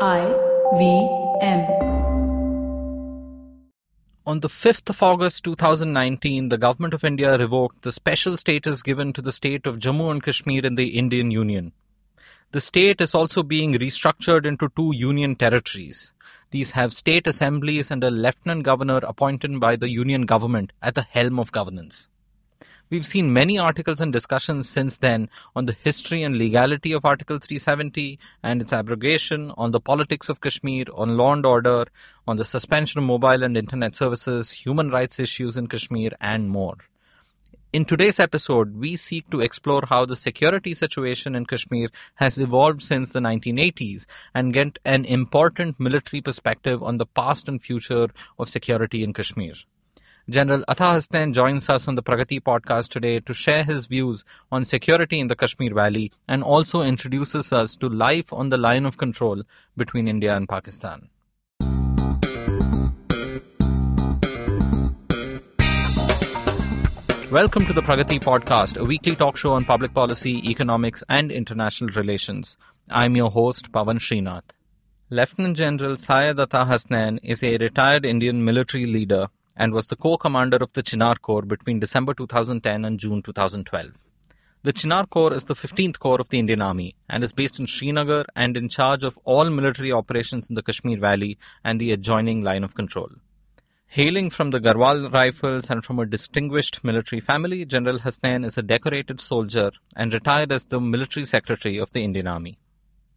I V M. On the 5th of August 2019, the Government of India revoked the special status given to the state of Jammu and Kashmir in the Indian Union. The state is also being restructured into two union territories. These have state assemblies and a lieutenant governor appointed by the union government at the helm of governance. We've seen many articles and discussions since then on the history and legality of Article 370 and its abrogation, on the politics of Kashmir, on law and order, on the suspension of mobile and internet services, human rights issues in Kashmir, and more. In today's episode, we seek to explore how the security situation in Kashmir has evolved since the 1980s and get an important military perspective on the past and future of security in Kashmir. General Hasnain joins us on the Pragati podcast today to share his views on security in the Kashmir Valley and also introduces us to life on the line of control between India and Pakistan. Welcome to the Pragati podcast, a weekly talk show on public policy, economics, and international relations. I'm your host, Pavan Srinath. Lieutenant General Syed Ata Hasnain is a retired Indian military leader and was the corps commander of the Chinar Corps between December 2010 and June 2012. The Chinar Corps is the 15th Corps of the Indian Army and is based in Srinagar and in charge of all military operations in the Kashmir Valley and the adjoining line of control. Hailing from the Garhwal Rifles and from a distinguished military family, General Hasnain is a decorated soldier and retired as the military secretary of the Indian Army.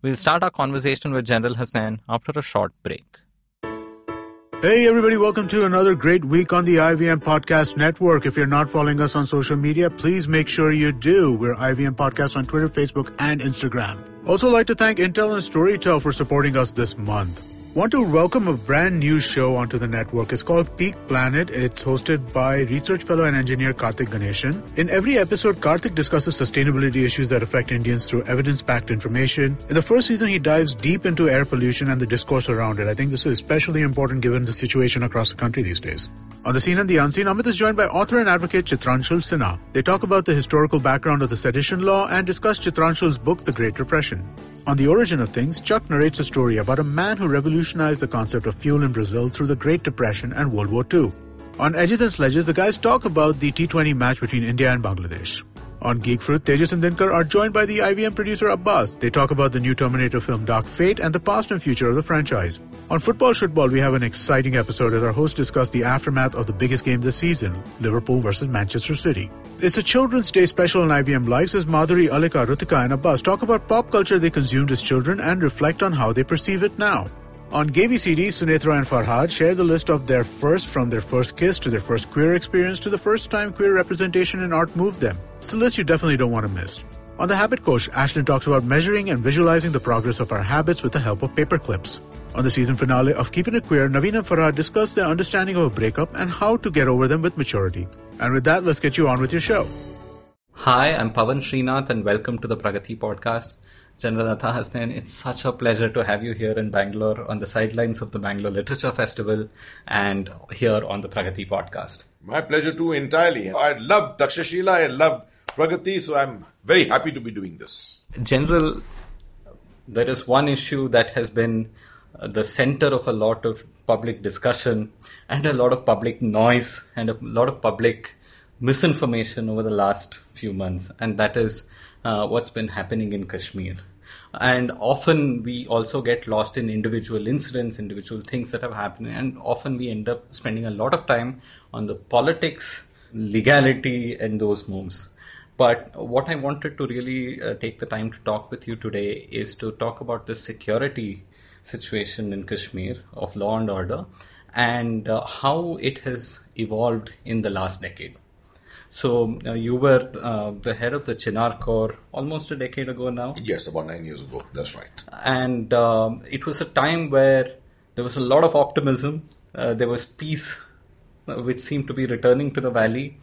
We'll start our conversation with General Hasnain after a short break. Hey, everybody, welcome to another great week on the IVM Podcast Network. If you're not following us on social media, please make sure you do. We're IVM Podcast on Twitter, Facebook, and Instagram. Also, like to thank Intel and Storytel for supporting us this month. Want to welcome a brand new show onto the network. It's called Peak Planet. It's hosted by research fellow and engineer Karthik Ganeshan. In every episode, Karthik discusses sustainability issues that affect Indians through evidence-backed information. In the first season, he dives deep into air pollution and the discourse around it. I think this is especially important given the situation across the country these days. On the Seen and the unseen, Amit is joined by author and advocate Chitranshul Sinha. They talk about the historical background of the sedition law and discuss Chitranshul's book, The Great Repression. On the origin of things, Chuck narrates a story about a man who revolutionized the concept of fuel in Brazil through the Great Depression and World War II. On Edges and Sledges, the guys talk about the T20 match between India and Bangladesh. On Geek Fruit, Tejas and Dinkar are joined by the IVM producer Abbas. They talk about the new Terminator film Dark Fate and the past and future of the franchise. On Football Shitball, we have an exciting episode as our hosts discuss the aftermath of the biggest game this season, Liverpool versus Manchester City. It's a Children's Day special on IVM Lives as Madhuri, Alika, Rutika and Abbas talk about pop culture they consumed as children and reflect on how they perceive it now. On GayVCD, Sunetra and Farhad share the list of their first from their first kiss to their first queer experience to the first time queer representation in art moved them. It's a list you definitely don't want to miss. On the Habit Coach, Ashlyn talks about measuring and visualizing the progress of our habits with the help of paper clips. On the season finale of Keeping It Queer, Naveen and Farhad discuss their understanding of a breakup and how to get over them with maturity. And with that, let's get you on with your show. Hi, I'm Pavan Srinath and welcome to the Pragati podcast. General Ata Hasnain, it's such a pleasure to have you here in Bangalore on the sidelines of the Bangalore Literature Festival and here on the Pragati podcast. My pleasure too, entirely. I love Takshashila, I love Pragati, so I'm very happy to be doing this. General, there is one issue that has been uh, the center of a lot of public discussion and a lot of public noise and a lot of public misinformation over the last few months, and that is uh, what's been happening in Kashmir. And often we also get lost in individual incidents, individual things that have happened, and often we end up spending a lot of time on the politics, legality, and those moves. But what I wanted to really uh, take the time to talk with you today is to talk about the security situation in Kashmir of law and order and uh, how it has evolved in the last decade. So uh, you were uh, the head of the Chinar Corps almost a decade ago now. Yes, about nine years ago. That's right. And um, it was a time where there was a lot of optimism. Uh, there was peace, uh, which seemed to be returning to the valley,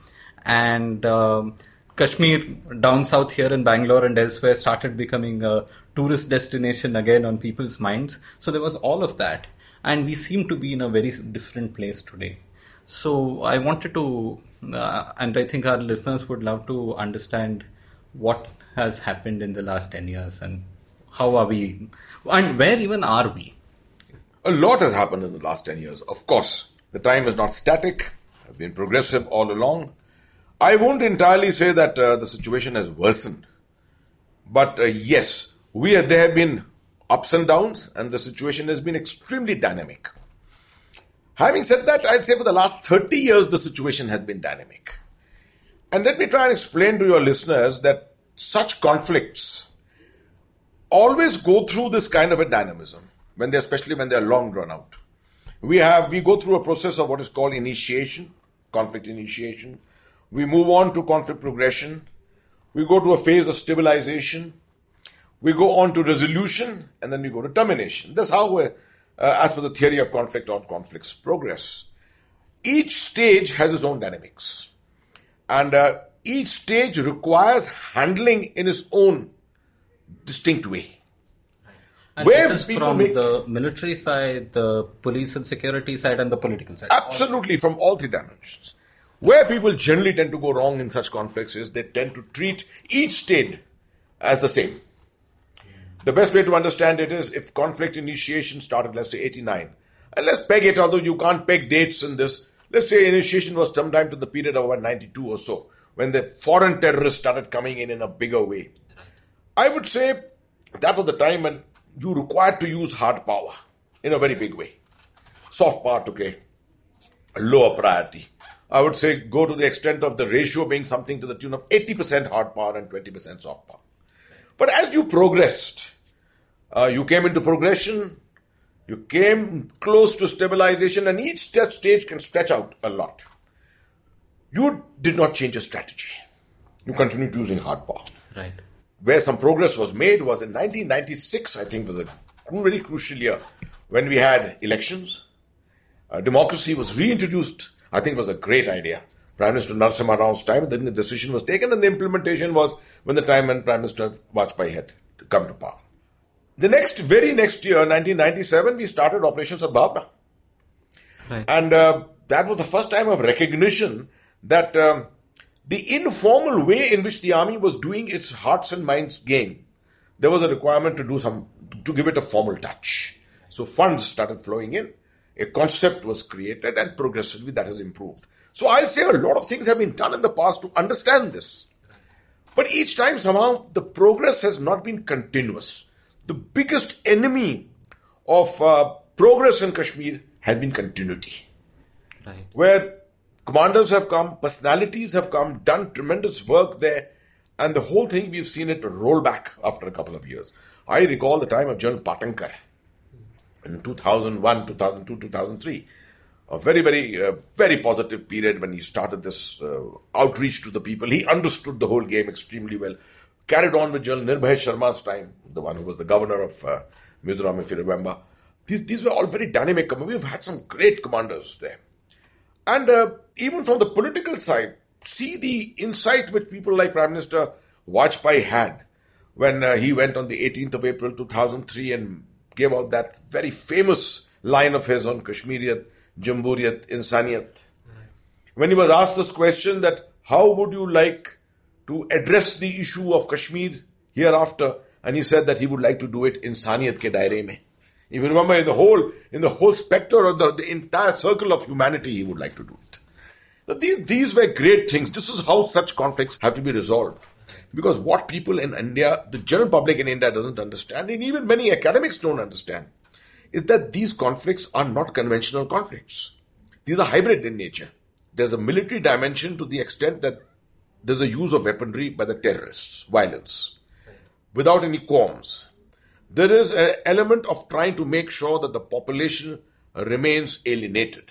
and um, Kashmir down south here in Bangalore and elsewhere started becoming a tourist destination again on people's minds. So there was all of that, and we seem to be in a very different place today. So I wanted to, uh, and I think our listeners would love to understand what has happened in the last 10 years and How are we? And where even are we? A lot has happened in the last 10 years. Of course, the time is not static, has been progressive all along. I won't entirely say that uh, the situation has worsened. But uh, yes, we there have been ups and downs, and the situation has been extremely dynamic. Having said that, I'd say for the last 30 years, the situation has been dynamic. And let me try and explain to your listeners that such conflicts always go through this kind of a dynamism, when they, especially when they're long drawn out. We have we go through a process of what is called initiation, conflict initiation. We move on to conflict progression. We go to a phase of stabilization. We go on to resolution, and then we go to termination. That's how, uh, as per the theory of conflict or conflicts, progress. Each stage has its own dynamics, and uh, each stage requires handling in its own distinct way. And Where this is from make- the military side, the police and security side, and the political side. Absolutely, from all three dimensions. Where people generally tend to go wrong in such conflicts is they tend to treat each state as the same. The best way to understand it is if conflict initiation started, let's say, 89, and let's peg it, although you can't peg dates in this, let's say initiation was sometime to the period of about 92 or so, when the foreign terrorists started coming in in a bigger way. I would say that was the time when you required to use hard power in a very big way. Soft power took a lower priority. I would say go to the extent of the ratio being something to the tune of 80% hard power and 20% soft power. But as you progressed, uh, you came into progression, you came close to stabilization, and each stage can stretch out a lot. You did not change your strategy. You continued using hard power Right. where some progress was made was in 1996, I think was a very crucial year when we had elections. Uh, democracy was reintroduced. I think it was a great idea. Prime Minister Narasimha Rao's time, then the decision was taken and the implementation was when the time when Prime Minister Vajpayee had come to power. The next, very next year, 1997, we started Operation Sadbhavna. Right. And uh, that was the first time of recognition that um, the informal way in which the army was doing its hearts and minds game, there was a requirement to do some, to give it a formal touch. So funds started flowing in, a concept was created, and progressively that has improved. So I'll say a lot of things have been done in the past to understand this. But each time, somehow, the progress has not been continuous. The biggest enemy of uh, progress in Kashmir has been continuity Right. where commanders have come, personalities have come, done tremendous work there, and the whole thing we've seen it roll back after a couple of years. I recall the time of General Patankar in 2001, 2002, 2003. A very, very, uh, very positive period when he started this uh, outreach to the people. He understood the whole game extremely well. Carried on with General Nirbhay Sharma's time, the one who was the governor of uh, Mizoram, if you remember. These, these were all very dynamic. commanders. We've had some great commanders there. And uh, even from the political side, see the insight which people like Prime Minister Vajpayee had when uh, he went on the 18th of April 2003 and gave out that very famous line of his on Kashmiriyat, Jamhuriyat, Insaniyat. When he was asked this question that how would you like to address the issue of Kashmir hereafter, and he said that he would like to do it Insaniyat ke daire mein. If you remember, in the whole in the whole spectre of the, the entire circle of humanity, he would like to do it. These, these were great things. This is how such conflicts have to be resolved. Because what people in India, the general public in India doesn't understand, and even many academics don't understand, is that these conflicts are not conventional conflicts. These are hybrid in nature. There's a military dimension to the extent that there's a use of weaponry by the terrorists, violence, without any qualms. There is an element of trying to make sure that the population remains alienated.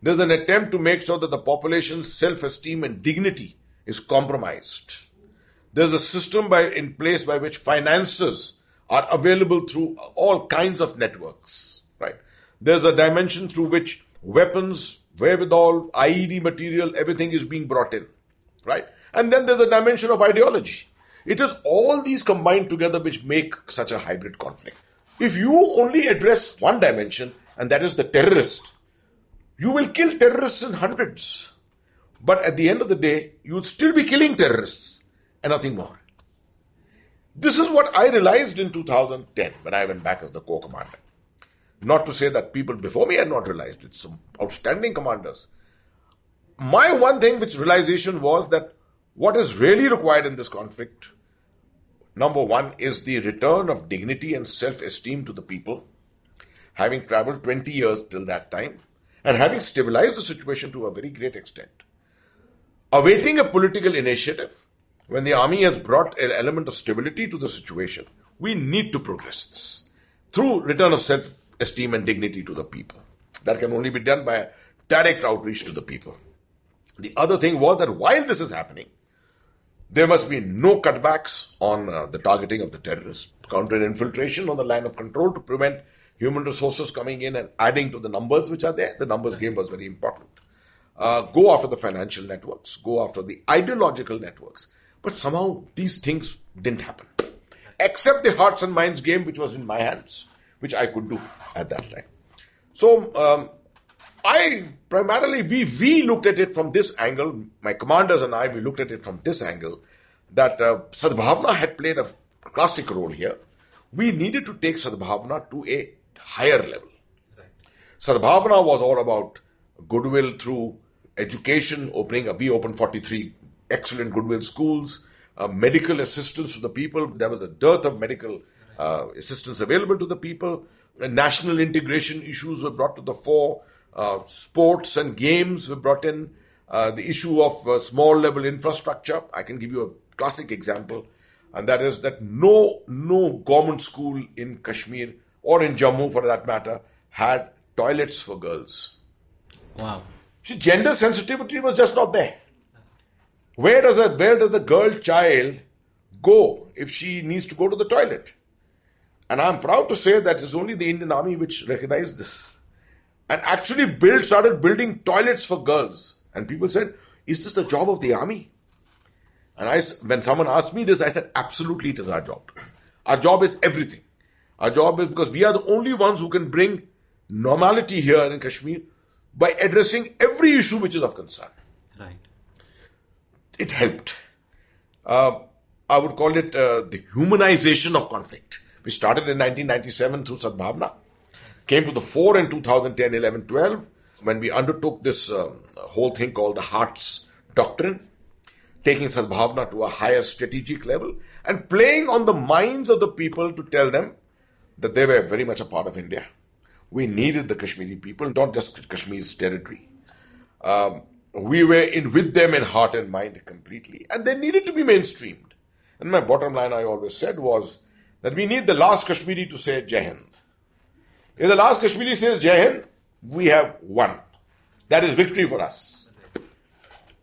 There's an attempt to make sure that the population's self esteem and dignity is compromised. There's a system by, in place by which finances are available through all kinds of networks, right? There's a dimension through which weapons, wherewithal, IED material, everything is being brought in, right? And then there's a dimension of ideology. It is all these combined together which make such a hybrid conflict. If you only address one dimension, and that is the terrorist, you will kill terrorists in hundreds. But at the end of the day, you'll still be killing terrorists and nothing more. This is what I realized in 2010 when I went back as the corps commander. Not to say that people before me had not realized it, some outstanding commanders. My one thing which realization was that what is really required in this conflict, number one, is the return of dignity and self esteem to the people, having traveled 20 years till that time, and having stabilized the situation to a very great extent. Awaiting a political initiative, when the army has brought an element of stability to the situation, we need to progress this through return of self esteem and dignity to the people. That can only be done by direct outreach to the people. The other thing was that while this is happening, there must be no cutbacks on uh, the targeting of the terrorists, counter infiltration on the line of control to prevent human resources coming in and adding to the numbers which are there. The numbers game was very important. Uh, go after the financial networks, go after the ideological networks. But somehow these things didn't happen. Except the hearts and minds game, which was in my hands, which I could do at that time. So, um, I primarily, we, we looked at it from this angle, my commanders and I, we looked at it from this angle, that uh, Sadbhavna had played a classic role here. We needed to take Sadbhavna to a higher level. Right. Sadbhavna was all about goodwill through education, opening, we opened 43 excellent goodwill schools, uh, medical assistance to the people. There was a dearth of medical uh, assistance available to the people. national integration issues were brought to the fore. Uh, sports and games were brought in. Uh, the issue of uh, small level infrastructure. I can give you a classic example, and that is that no no government school in Kashmir or in Jammu, for that matter, had toilets for girls. Wow. See, gender sensitivity was just not there. Where does a where does the girl child go if she needs to go to the toilet? And I'm proud to say that it's only the Indian Army which recognized this and actually build started building toilets for girls. And people said, "Is this the job of the army?" And I, when someone asked me this, I said, "Absolutely, it is our job. Our job is everything. Our job is because we are the only ones who can bring normality here in Kashmir by addressing every issue which is of concern." Right. It helped. Uh, I would call it uh, the humanization of conflict. We started in 1997 through Sadbhavna came to the fore in 2010, 11, 12 when we undertook this um, whole thing called the Hearts Doctrine, taking Sadbhavna to a higher strategic level and playing on the minds of the people to tell them that they were very much a part of India. We needed the Kashmiri people, not just Kashmir's territory. Um, we were in with them in heart and mind completely, and they needed to be mainstreamed. And my bottom line, I always said, was that we need the last Kashmiri to say Jai Hind. If the last Kashmiri says Jai Hind, we have won. That is victory for us.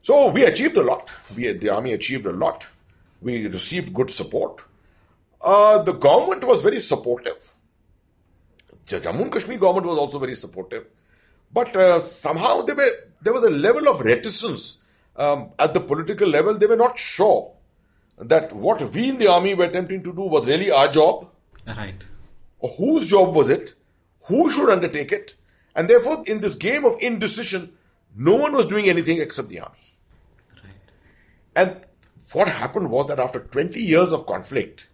So we achieved a lot. We, the army achieved a lot. We received good support. Uh, the government was very supportive. The Jammu and Kashmir government was also very supportive. But uh, somehow there, were, there was a level of reticence um, at the political level. They were not sure that what we in the army were attempting to do was really our job. Right. Or whose job was it? Who should undertake it. And therefore, in this game of indecision, no one was doing anything except the army. Right. And what happened was that after 20 years of conflict,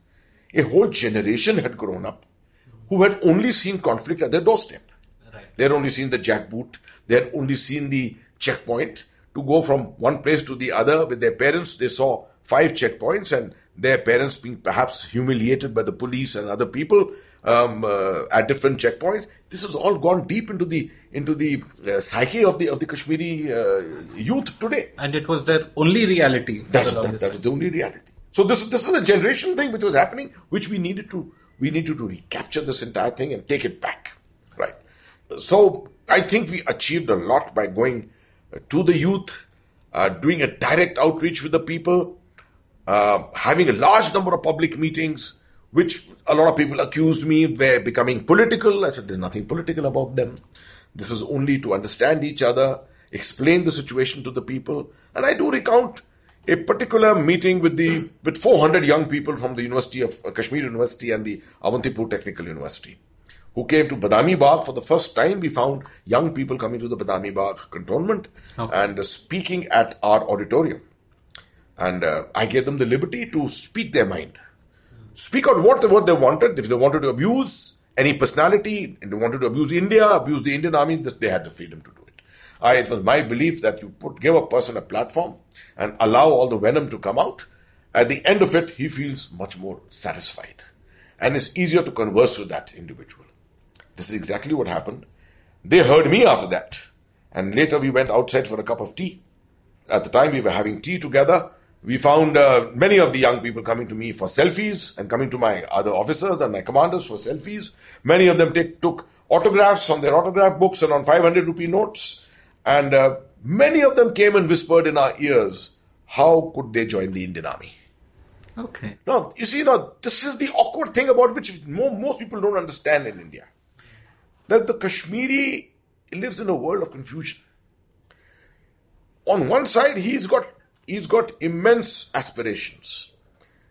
a whole generation had grown up who had only seen conflict at their doorstep. Right. They had only seen the jackboot, they had only seen the checkpoint. To go from one place to the other with their parents, they saw five checkpoints and their parents being perhaps humiliated by the police and other people um, uh, at different checkpoints. This has all gone deep into the into the uh, psyche of the of the Kashmiri uh, youth today. And it was their only reality. That's that, that was the only reality. So this this is a generation thing which was happening, which we needed to we needed to recapture this entire thing and take it back, right? So I think we achieved a lot by going to the youth, uh, doing a direct outreach with the people, uh, having a large number of public meetings, which a lot of people accused me were becoming political. I said, there's nothing political about them. This is only to understand each other, explain the situation to the people. And I do recount a particular meeting with the with 400 young people from the University of uh, Kashmir University and the Avantipur Technical University who came to Badami Bagh for the first time. We found young people coming to the Badami Bagh cantonment okay. and uh, speaking at our auditorium. And uh, I gave them the liberty to speak their mind speak out what, what they wanted. If they wanted to abuse any personality and they wanted to abuse India, abuse the Indian army, they had the freedom to do it. I, it was my belief that you put give a person a platform and allow all the venom to come out. At the end of it, he feels much more satisfied. And it's easier to converse with that individual. This is exactly what happened. They heard me after that. And later we went outside for a cup of tea. At the time we were having tea together. We found uh, many of the young people coming to me for selfies and coming to my other officers and my commanders for selfies. Many of them take, took autographs on their autograph books and on 500 rupee notes. And uh, many of them came and whispered in our ears, how could they join the Indian Army? Okay. Now, you see, now, this is the awkward thing about which most people don't understand in India. That the Kashmiri lives in a world of confusion. On one side, he's got he's got immense aspirations.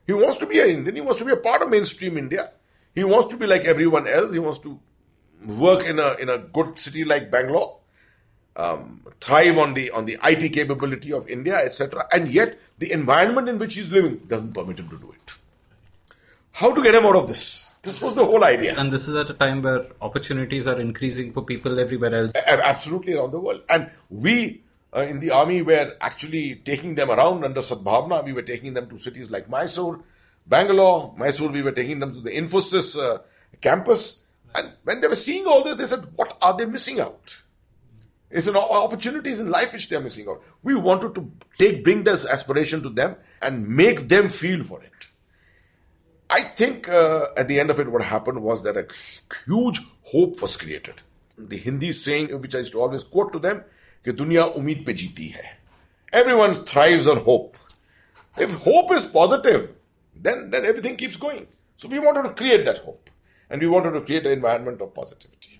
He wants to be an Indian. He wants to be a part of mainstream India. He wants to be like everyone else. He wants to work in a in a good city like Bangalore, um, thrive on the on the IT capability of India, etc. And yet, the environment in which he's living doesn't permit him to do it. How to get him out of this? This was the whole idea. And this is at a time where opportunities are increasing for people everywhere else. Absolutely around the world. And we uh, in the army were actually taking them around under Sadbhavna. We were taking them to cities like Mysore, Bangalore, Mysore. We were taking them to the Infosys uh, campus. And when they were seeing all this, they said, What are they missing out? It's an opportunities in life which they're missing out. We wanted to take, bring this aspiration to them and make them feel for it. I think uh, at the end of it, what happened was that a huge hope was created. The Hindi saying, which I used to always quote to them, कि दुनिया उम्मीद पे जीती है everyone thrives on hope if hope is positive then then everything keeps going so we wanted to create that hope and we wanted to create an environment of positivity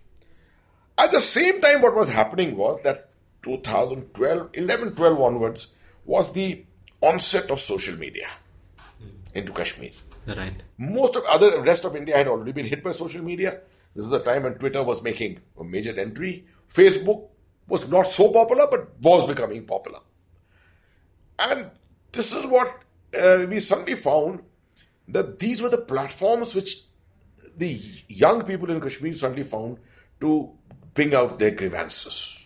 at the same time what was happening was that 2012 11 12 onwards was the onset of social media into kashmir right most of other rest of india had already been hit by social media this is the time when twitter was making a major entry facebook was not so popular, but was becoming popular. And this is what uh, we suddenly found that these were the platforms which the young people in Kashmir suddenly found to bring out their grievances.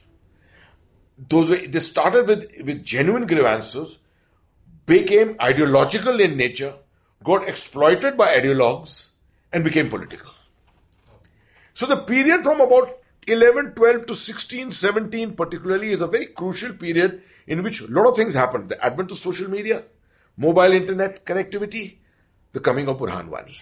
Those were, they started with, with genuine grievances, became ideological in nature, got exploited by ideologues, and became political. So the period from about 11, 12 to 16, 17 particularly is a very crucial period in which a lot of things happened. The advent of social media, mobile internet connectivity, the coming of Burhan Wani.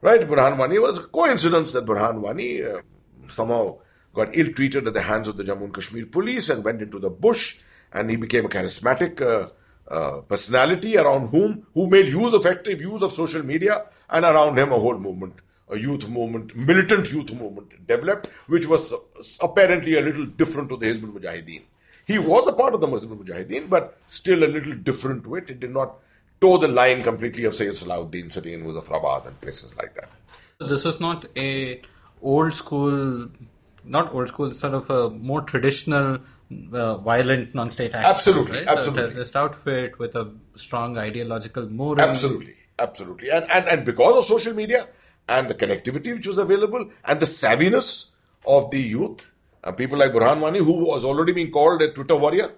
Right, Burhan Wani was a coincidence that Burhan Wani uh, somehow got ill treated at the hands of the Jammu and Kashmir police and went into the bush and he became a charismatic uh, uh, personality around whom who made use effective use of social media and around him a whole movement a youth movement, militant youth movement developed, which was apparently a little different to the Hizbul Mujahideen. He was a part of the Hizbul Mujahideen, but still a little different to it. It did not toe the line completely of Sayyid Salahuddin sitting in Muzaffarabad and places like that. This is not a old school, not old school, sort of a more traditional uh, violent non-state act. Absolutely, right? absolutely. A terrorist outfit with a strong ideological moral. Absolutely, absolutely. And, and, and because of social media, and the connectivity which was available and the savviness of the youth, uh, people like Burhan Wani, who was already being called a Twitter warrior,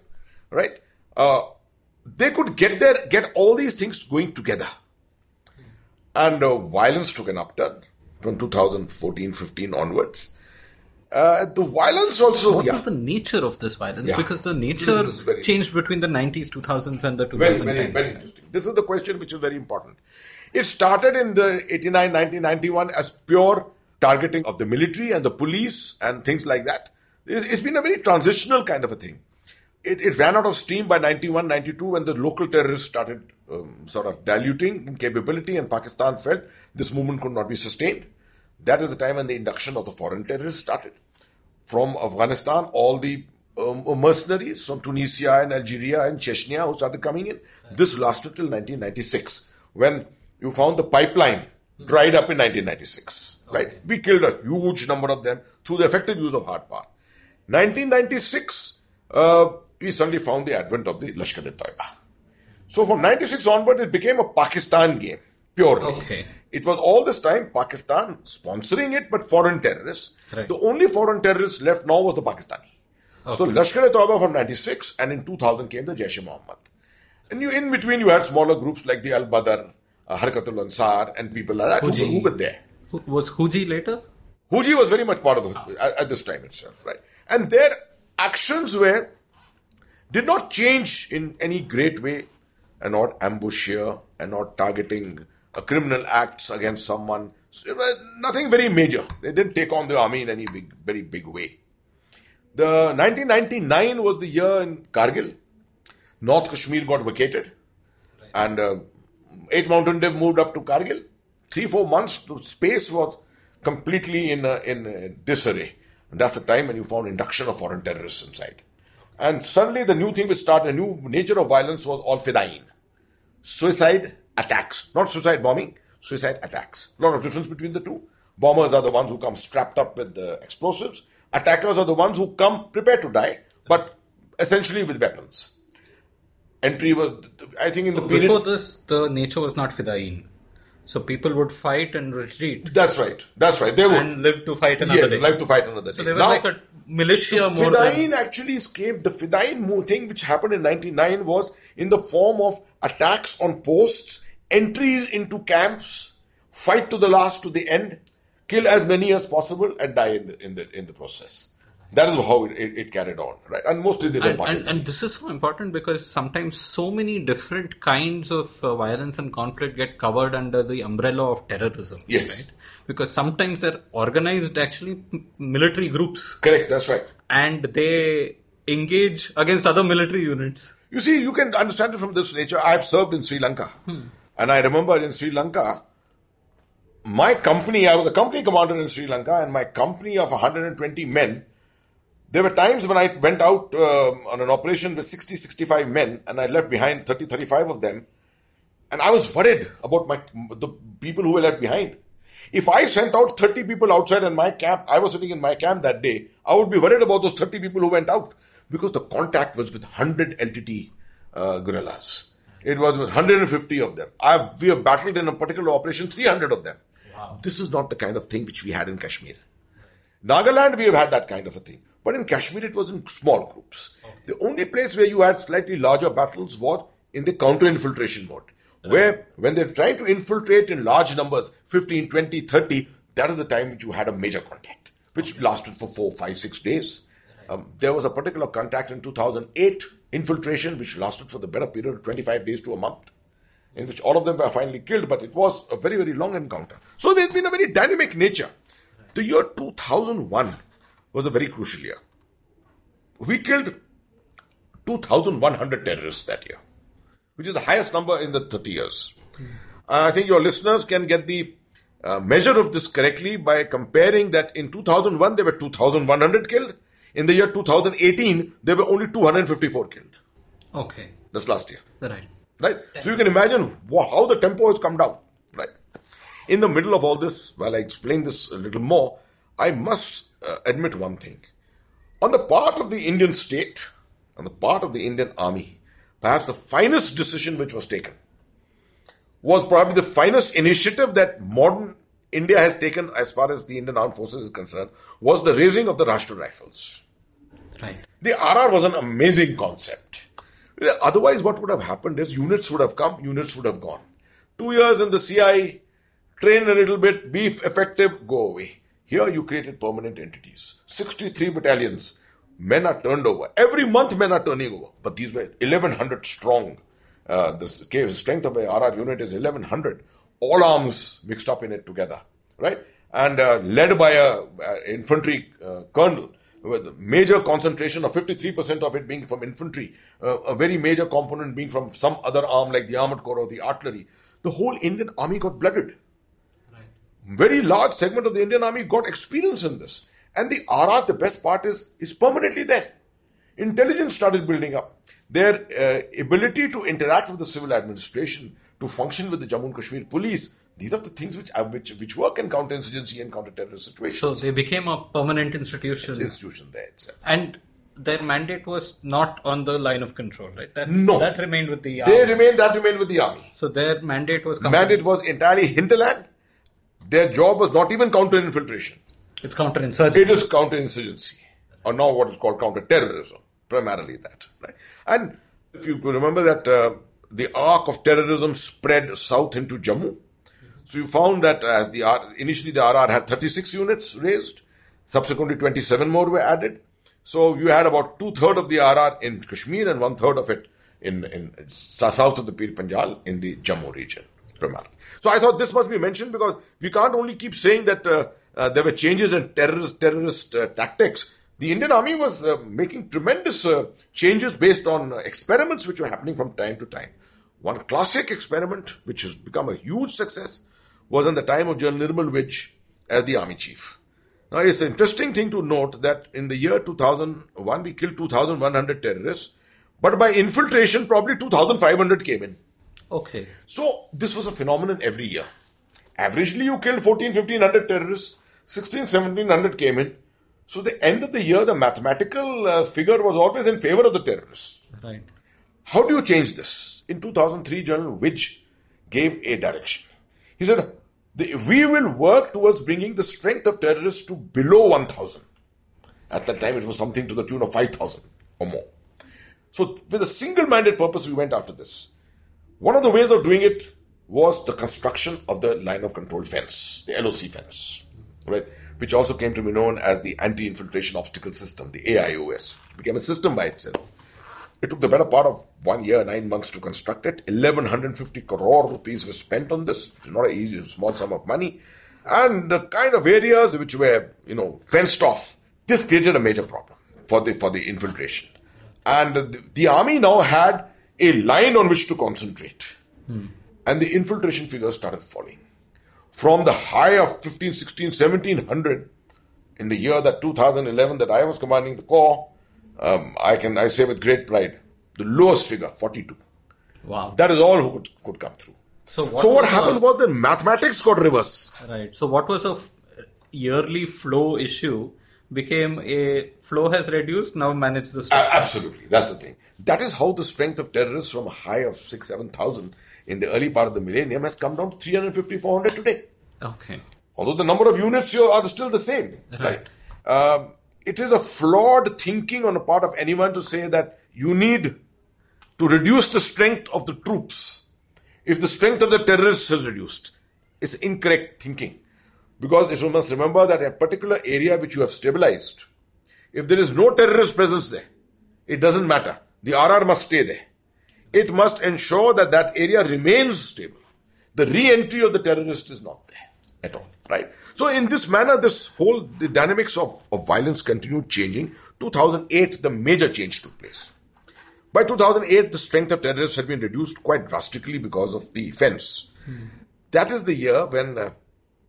right? Uh, they could get there, get all these things going together. And uh, violence took an upturn from 2014-15 onwards. Uh, the violence also. What yeah. was the nature of this violence? Yeah. Because the nature changed between the 90s, 2000s, and the 2010s. Very, very, very interesting. This is the question which is very important. It started in the 89, 1991 as pure targeting of the military and the police and things like that. It- It's been a very transitional kind of a thing. It, it ran out of steam by 91, 92 when the local terrorists started um, sort of diluting in capability and Pakistan felt this movement could not be sustained. That is the time when the induction of the foreign terrorists started. From Afghanistan, all the um, mercenaries from Tunisia and Algeria and Chechnya who started coming in. This lasted till 1996 when you found the pipeline dried up in 1996. Right? We killed a huge number of them through the effective use of hard power. 1996, uh, we suddenly found the advent of the Lashkar-e-Taiba. So from 96 onward, it became a Pakistan game. purely. Okay. It was all this time Pakistan sponsoring it, but foreign terrorists. Right. The only foreign terrorists left now was the Pakistani. So Lashkar-e-Taiba from 96 and in 2000 came the Jaish-e-Mohammed. And you, in between you had smaller groups like the Al-Badr, uh, Harkatul Ansar and people like that who, Huji. who were there. Who- Was Huji later? Huji was very much part of the at, at this time itself, right? And their actions were did not change in any great way, and not ambush here, and not targeting a criminal acts against someone. So, it was nothing very major. They didn't take on the army in any big, very big way. The 1999 was the year in Kargil. North Kashmir got vacated, and uh, Eighth Mountain Div moved up to Kargil. Three, four months, the space was completely in uh, in uh, disarray. And that's the time when you found induction of foreign terrorists inside. And suddenly, the new thing which started, a new nature of violence was all fidain. Suicide attacks, not suicide bombing, suicide attacks. A lot of difference between the two. Bombers are the ones who come strapped up with the explosives. Attackers are the ones who come prepared to die, but essentially with weapons. Entry was, I think, in the period. Before this, the nature was not Fidain. So people would fight and retreat That's right. That's right. They would. and live to fight another yeah, day. live to fight another day. so they were Now, like a militia the actually escaped. The Fidain thing which happened in '99 was in the form of attacks on posts, entries into camps, fight to the last, to the end, kill as many as possible, and die in the in the in the process. That is how it, it, it carried on, right? And mostly they and, and, and this is so important because sometimes so many different kinds of uh, violence and conflict get covered under the umbrella of terrorism. Yes. Right? Because sometimes they're organized actually military groups Correct. That's right. and they engage against other military units. You see, you can understand it from this nature. I have served in Sri Lanka. And I remember in Sri Lanka, my company, I was a company commander in Sri Lanka, and my company of 120 men, there were times when I went out um, on an operation with 60, 65 men, and I left behind 30, 35 of them. And I was worried about my the people who were left behind. If I sent out 30 people outside in my camp, I was sitting in my camp that day, I would be worried about those 30 people who went out because the contact was with 100 LTTE uh, guerrillas. It was with 150 of them. I, we have battled in a particular operation, 300 of them. This is not the kind of thing which we had in Kashmir. Nagaland, we have had that kind of a thing. But in Kashmir, it was in small groups. The only place where you had slightly larger battles was in the counter infiltration mode, where when they're trying to infiltrate in large numbers 15, 20, 30 that is the time which you had a major contact, which lasted for four, five, six days. Um, there was a particular contact in 2008, infiltration, which lasted for the better period of 25 days to a month in which all of them were finally killed, but it was a very, very long encounter. So there's been a very dynamic nature. The year 2001 was a very crucial year. We killed 2,100 terrorists that year, which is the highest number in the 30 years. Uh, I think your listeners can get the uh, measure of this correctly by comparing that in 2001 there were 2,100 killed. In the year 2018, there were only 254 killed. Okay. That's last year Right. right? So you can imagine how the tempo has come down, right? In the middle of all this, while I explain this a little more, I must uh, admit one thing. On the part of the Indian state, on the part of the Indian army, perhaps the finest decision which was taken was probably the finest initiative that modern India has taken as far as the Indian Armed Forces is concerned was the raising of the Rashtriya Rifles. Right. The RR was an amazing concept. Otherwise, what would have happened is units would have come, units would have gone. Two years in the CI, train a little bit, be effective, go away. Here you created permanent entities. 63 battalions. Men are turned over. Every month, men are turning over. But these were 1100 strong. Uh, the strength of a RR unit is 1100. All arms mixed up in it together, right? And uh, led by a, a infantry uh, colonel with major concentration of 53% of it being from infantry, uh, a very major component being from some other arm like the armored corps or the artillery. The whole Indian army got blooded. Very large segment of the Indian army got experience in this. And the RR, the best part is, is permanently there. Intelligence started building up. Their uh, ability to interact with the civil administration, to function with the Jammu and Kashmir police, these are the things which, uh, which, which work in counterinsurgency and counter-terrorist situations. So they became a permanent institution. institution there itself. And their mandate was not on the line of control, right? That's, No. That remained with the army. They remained, that remained with the army. so their mandate was Mandate was entirely hinterland. Their job was not even counter-infiltration. It's counterinsurgency. It is counterinsurgency, or now what is called counter-terrorism, primarily that. Right? And if you remember that uh, the arc of terrorism spread south into Jammu. So you found that as the R, initially the RR had 36 units raised, subsequently 27 more were added. So you had about two third of the RR in Kashmir and one third of it in, in south of the Pir Panjal in the Jammu region, So I thought this must be mentioned because we can't only keep saying that uh, uh, there were changes in terrorist terrorist uh, tactics. The Indian Army was uh, making tremendous uh, changes based on uh, experiments which were happening from time to time. One classic experiment, which has become a huge success, was in the time of General Nirmal Vij as the army chief. Now, it's an interesting thing to note that in the year 2001, we killed 2,100 terrorists, but by infiltration, probably 2,500 came in. Okay. So, this was a phenomenon every year. Averagely, you killed 14, 1500 terrorists, 16, 1700 came in. So, the end of the year, the mathematical uh, figure was always in favor of the terrorists. Right. How do you change this? In 2003, General Vij gave a direction. He said, "The- We will work towards bringing the strength of terrorists to below 1,000. At that time, it was something to the tune of 5,000 or more. So, with a single minded purpose, we went after this. One of the ways of doing it was the construction of the line of control fence, the LOC fence, right? Which also came to be known as the Anti Infiltration Obstacle System, the AIOS. Became a system by itself. It took the better part of one year, nine months to construct it. 1150 crore rupees were spent on this, is not an easy, small sum of money. And the kind of areas which were, you know, fenced off, this created a major problem for the, for the infiltration. And the, the army now had a line on which to concentrate. And the infiltration figures started falling. From the high of 15, 16, 1700 in the year that 2011 that I was commanding the corps, um, I can I say with great pride, the lowest figure, 42. Wow. That is all who could, could come through. so what, so what was happened the- was the mathematics got reversed. Right. So what was a f- yearly flow issue became a flow has reduced, now manage the A- absolutely, that's the thing. That is how the strength of terrorists from a high of six, seven thousand in the early part of the millennium has come down to 350, 400 today. Okay. although the number of units here are still the same. Right. Um, it is a flawed thinking on the part of anyone to say that you need to reduce the strength of the troops if the strength of the terrorists has reduced. It's incorrect thinking. Because you must remember that a particular area which you have stabilized, if there is no terrorist presence there, it doesn't matter. The RR must stay there. It must ensure that that area remains stable. The re-entry of the terrorist is not there at all, right? So in this manner, this whole the dynamics of, of violence continued changing. 2008, the major change took place. By 2008, the strength of terrorists had been reduced quite drastically because of the fence. That is the year when uh,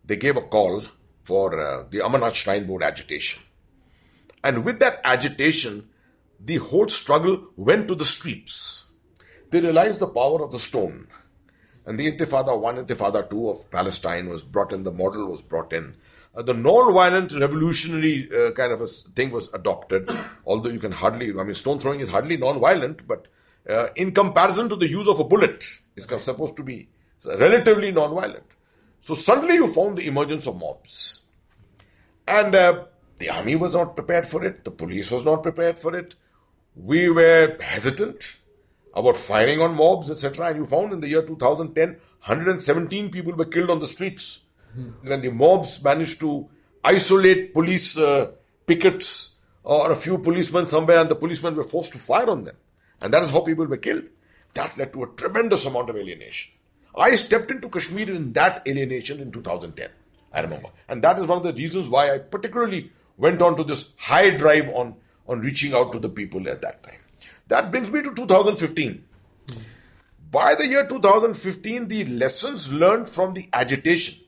they gave a call for uh, the Amarnath Shrine Board agitation. And with that agitation, the whole struggle went to the streets. They realized the power of the stone. And the Intifada 1, Intifada 2 of Palestine was brought in, the model was brought in. Uh, the non-violent revolutionary uh, kind of a thing was adopted, although you can hardly, I mean, stone throwing is hardly non-violent, but uh, in comparison to the use of a bullet, it's supposed to be relatively non-violent. So suddenly you found the emergence of mobs. And uh, the army was not prepared for it, the police was not prepared for it. We were hesitant about firing on mobs, etc. And you found in the year 2010, 117 people were killed on the streets. When the mobs managed to isolate police uh, pickets or a few policemen somewhere, and the policemen were forced to fire on them. And that is how people were killed. That led to a tremendous amount of alienation. I stepped into Kashmir in that alienation in 2010. I remember. And that is one of the reasons why I particularly went on to this high drive on, on reaching out to the people at that time. That brings me to 2015. By the year 2015, the lessons learned from the agitation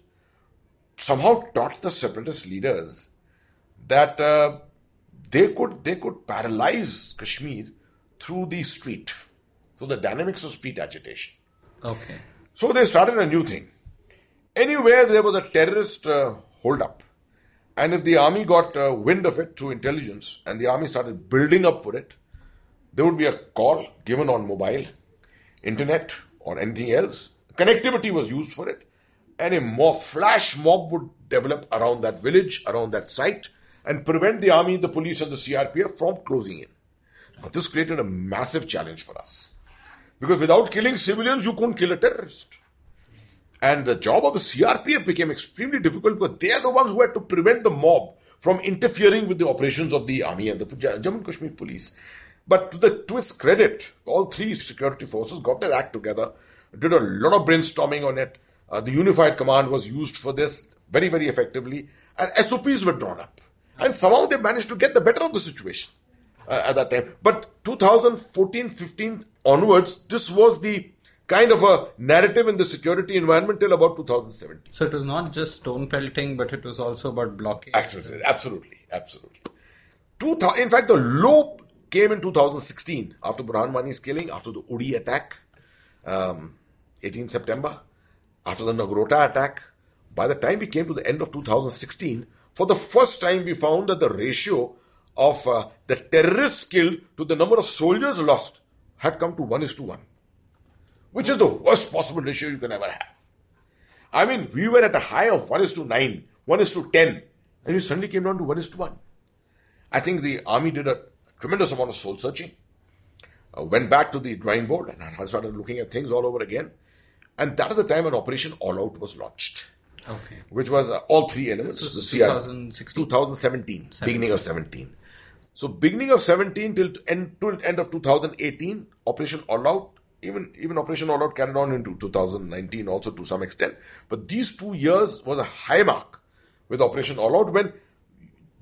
somehow taught the separatist leaders that uh, they could they could paralyze Kashmir through the street, through the dynamics of street agitation. Okay. So they started a new thing. Anywhere there was a terrorist uh, holdup, And if the army got uh, wind of it through intelligence and the army started building up for it, there would be a call given on mobile, internet, or anything else. Connectivity was used for it, and a mob, flash mob would develop around that village, around that site, and prevent the army, the police, and the CRPF from closing in. But this created a massive challenge for us. Because without killing civilians, you couldn't kill a terrorist. And the job of the CRPF became extremely difficult because they are the ones who had to prevent the mob from interfering with the operations of the army and the Jammu and Kashmir police. But to, the, its credit, all three security forces got their act together, did a lot of brainstorming on it. Uh, the unified command was used for this very, very effectively, and SOPs were drawn up. And somehow they managed to get the better of the situation uh, at that time. But 2014 15 onwards, this was the kind of a narrative in the security environment till about 2017. So it was not just stone pelting, but it was also about blocking. Absolutely, absolutely, absolutely. in fact, the low came in 2016 after Burhan Wani's killing, after the Uri attack, um, 18 September, after the Nagrota attack. By the time we came to the end of 2016, for the first time we found that the ratio of uh, the terrorists killed to the number of soldiers lost had come to 1 is to 1 which is the worst possible ratio you can ever have. I mean, we were at a high of 1 is to 9, 1 is to 10, and we suddenly came down to 1 is to 1. I think the army did a tremendous amount of soul searching, uh, went back to the drawing board and started looking at things all over again. And that is the time when Operation All Out was launched. Okay. Which was uh, all three elements. This was the CR, 2016? 2017, beginning of 17. So beginning of 17 till end, till end of 2018, Operation All Out even even Operation All Out carried on into 2019 also to some extent. But these two years was a high mark with Operation All Out when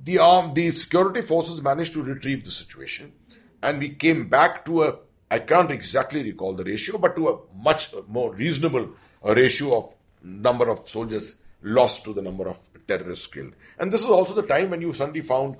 the arm the security forces managed to retrieve the situation, and we came back to a I can't exactly recall the ratio, but to a much more reasonable ratio of number of soldiers lost to the number of terrorists killed. And this is also the time when you suddenly found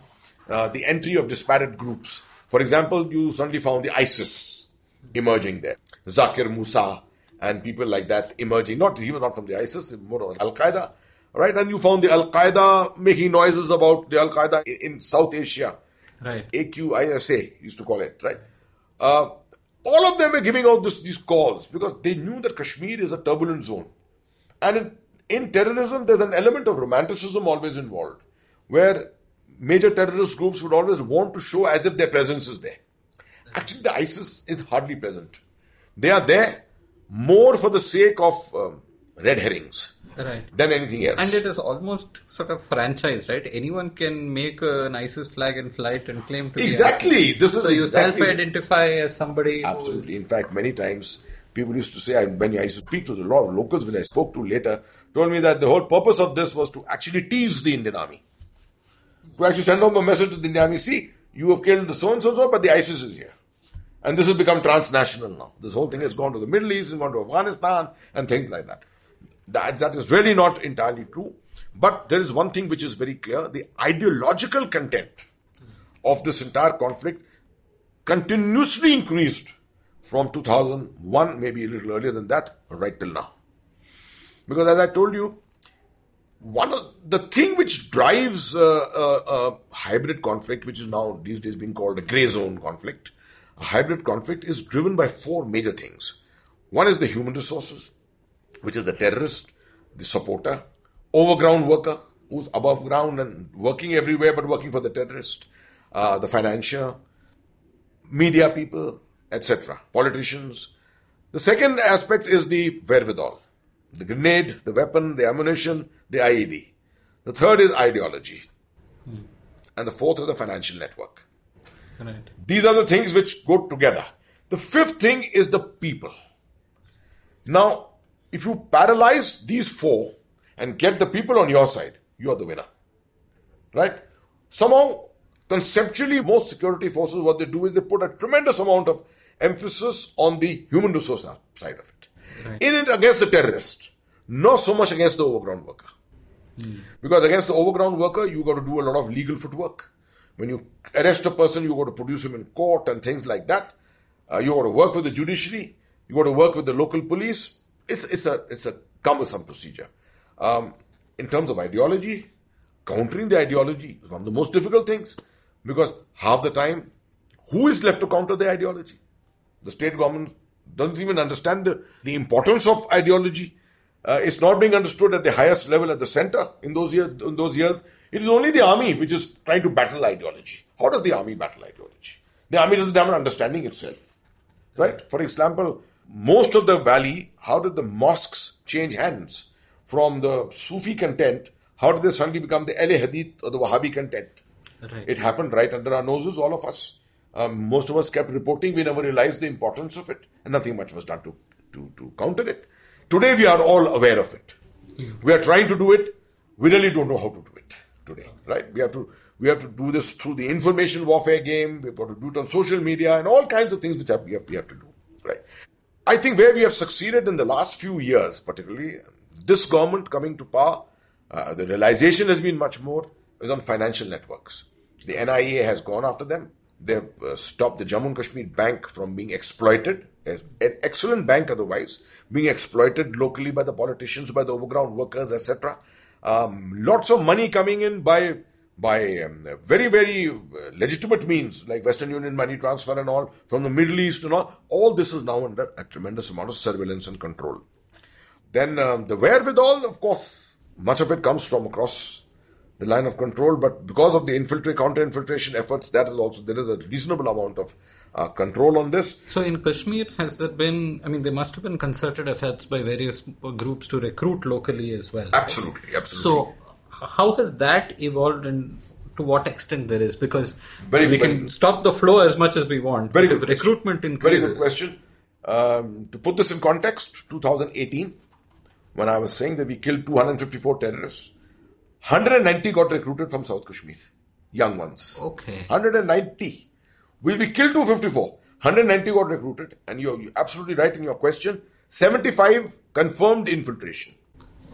uh, the entry of disparate groups. For example, you suddenly found the ISIS emerging there. Zakir Musa and people like that emerging. Not he was not from the ISIS, more Al Qaeda, right? And you found the Al Qaeda making noises about the Al Qaeda in, South Asia, right? AQISA used to call it, right? Uh, all of them were giving out this, these calls because they knew that Kashmir is a turbulent zone, and in, in terrorism there's an element of romanticism always involved, where major terrorist groups would always want to show as if their presence is there. Actually, the ISIS is hardly present. They are there more for the sake of um, red herrings right. than anything else. And it is almost sort of franchise, right? Anyone can make an ISIS flag and fly it and claim to exactly. be This is so you exactly. self-identify as somebody. Absolutely. In fact, many times people used to say, I, when I used to speak to a lot of locals, when I spoke to later, told me that the whole purpose of this was to actually tease the Indian army, to actually send home a message to the Indian army. See, you have killed the so and so, but the ISIS is here. And this has become transnational now. This whole thing has gone to the Middle East, it's gone to Afghanistan, and things like that. That, that is really not entirely true. But there is one thing which is very clear the ideological content of this entire conflict continuously increased from 2001, maybe a little earlier than that, right till now. Because as I told you, one of the thing which drives uh, uh, uh, hybrid conflict, which is now these days being called a gray zone conflict, a hybrid conflict is driven by four major things. One is the human resources, which is the terrorist, the supporter, overground worker who's above ground and working everywhere but working for the terrorist, uh, the financier, media people, etc., politicians. The second aspect is the wherewithal, the grenade, the weapon, the ammunition, the IED. The third is ideology. Hmm. And the fourth is the financial network. Right. These are the things which go together. The fifth thing is the people. Now, if you paralyze these four and get the people on your side, you are the winner. Right? Somehow, conceptually, most security forces, what they do is they put a tremendous amount of emphasis on the human resource side of it. Right. In it against the terrorist, not so much against the overground worker. Hmm. Because against the overground worker, you got to do a lot of legal footwork. When you arrest a person, you got to produce him in court and things like that. Uh, you got to work with the judiciary. You got to work with the local police. It's, it's a it's a cumbersome procedure. Um, in terms of ideology, countering the ideology is one of the most difficult things because half the time, who is left to counter the ideology? The state government doesn't even understand the, the importance of ideology. Uh, it's not being understood at the highest level at the center in those years. In those years, it is only the army which is trying to battle ideology. How does the army battle ideology? The army doesn't have an understanding itself, right? For example, most of the valley, how did the mosques change hands from the Sufi content? How did they suddenly become the Ahle Hadith or the Wahhabi content? Right. It happened right under our noses, all of us. Um, most of us kept reporting. We never realized the importance of it, and nothing much was done to, to, to counter it. Today, we are all aware of it. We are trying to do it. We really don't know how to do right? We have to we have to do this through the information warfare game. We've got to do it on social media and all kinds of things which have, we, have, we have to do, right? I think where we have succeeded in the last few years, particularly this government coming to power, uh, the realization has been much more is on financial networks. The NIA has gone after them. They've uh, stopped the Jammu and Kashmir Bank from being exploited, as an excellent bank otherwise, being exploited locally by the politicians, by the overground workers, etc. Um, lots of money coming in by by um, very very uh, legitimate means like Western Union money transfer and all from the Middle East and all. All this is now under a tremendous amount of surveillance and control. Then um, the wherewithal, of course, much of it comes from across the line of control, but because of the infiltrate counter-infiltration efforts, that is also there is a reasonable amount of uh, control on this. So in Kashmir, has there been? I mean, there must have been concerted efforts by various groups to recruit locally as well. Absolutely, absolutely. So, how has that evolved, and to what extent there is? Because Very- we very- can stop the flow as much as we want. Very good recruitment Very increases. good question. Um, to put this in context, 2018, when I was saying that we killed 254 terrorists, 190 got recruited from South Kashmir, young ones. Okay. 190. Will we kill 254? 190 got recruited, and you're, you're absolutely right in your question. 75 confirmed infiltration.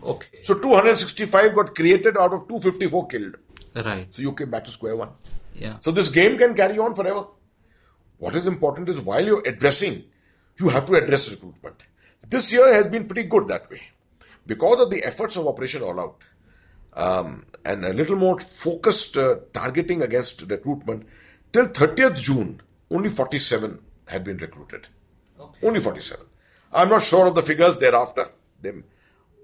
Okay. So 265 got created out of 254 killed. Right. So you came back to square one. Yeah. So this game can carry on forever. What is important is while you're addressing, you have to address recruitment. This year has been pretty good that way. Because of the efforts of Operation All Out um, and a little more focused uh, targeting against recruitment, till 30th June, only 47 had been recruited. Only 47. I'm not sure of the figures thereafter. Them,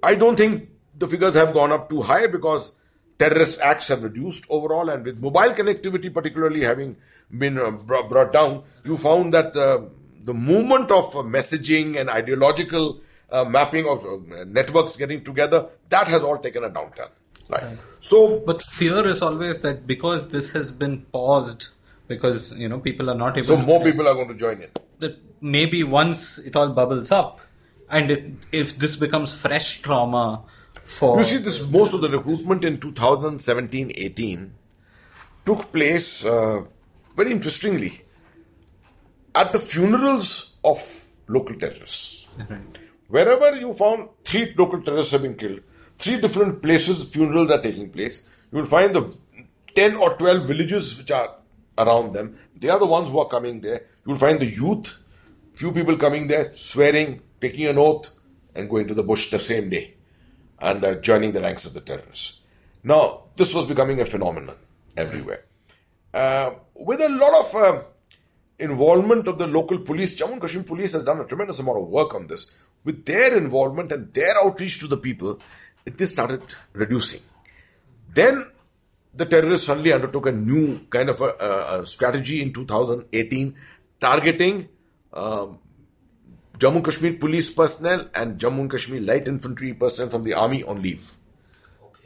I don't think the figures have gone up too high because terrorist acts have reduced overall, and with mobile connectivity particularly having been uh, brought down, you found that uh, the movement of uh, messaging and ideological uh, mapping of networks getting together that has all taken a downturn. Right. So But fear is always that because this has been paused, because you know people are not able. so to more people are going to join it. that maybe once it all bubbles up, and it, if this becomes fresh trauma for You see, this most of the recruitment in 2017-18 took place uh, very interestingly at the funerals of local terrorists. Right. Wherever you found three local terrorists have been killed, three different places funerals are taking place. You will find the 10 or 12 villages which are around them. They are the ones who are coming there. You will find the youth, few people coming there, swearing, taking an oath, and going to the bush the same day and uh, joining the ranks of the terrorists. Now, this was becoming a phenomenon everywhere. Uh, with a lot of uh, involvement of the local police, Jammu and Kashmir police has done a tremendous amount of work on this. With their involvement and their outreach to the people, this started reducing. Then the terrorists suddenly undertook a new kind of a, a, strategy in 2018, targeting um, Jammu and Kashmir police personnel and Jammu and Kashmir light infantry personnel from the army on leave.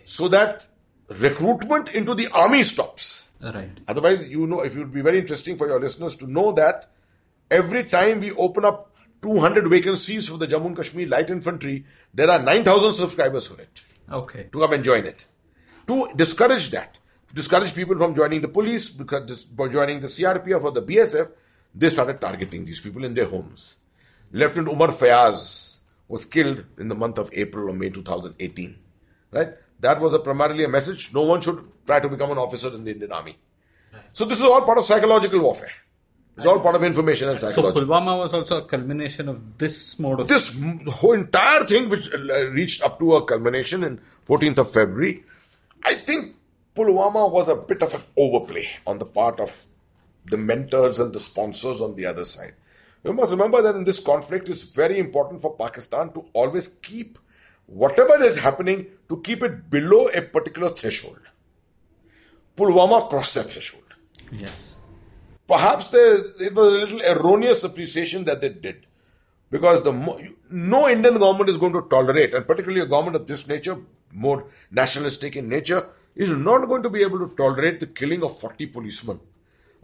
So that recruitment into the army stops. right. Otherwise, you know, if it would be very interesting for your listeners to know that every time we open up 200 vacancies for the Jammu and Kashmir light infantry, there are 9,000 subscribers for it Okay. to come and join it. To discourage that, to discourage people from joining the police, because by joining the CRPF or the BSF, they started targeting these people in their homes. Lieutenant Umar Fayaz was killed in the month of April or May 2018. Right? That was a primarily a message no one should try to become an officer in the Indian Army. So this is all part of psychological warfare. It's all part of information and So. Pulwama was also a culmination of this mode of this whole entire thing, which uh, reached up to a culmination in 14th of February, I think Pulwama was a bit of an overplay on the part of the mentors and the sponsors on the other side. You must remember that in this conflict, it's very important for Pakistan to always keep whatever is happening to keep it below a particular threshold. Pulwama crossed that threshold. Yes. Perhaps there, it was a little erroneous appreciation that they did. Because the mo- no Indian government is going to tolerate, and particularly a government of this nature, more nationalistic in nature, is not going to be able to tolerate the killing of 40 policemen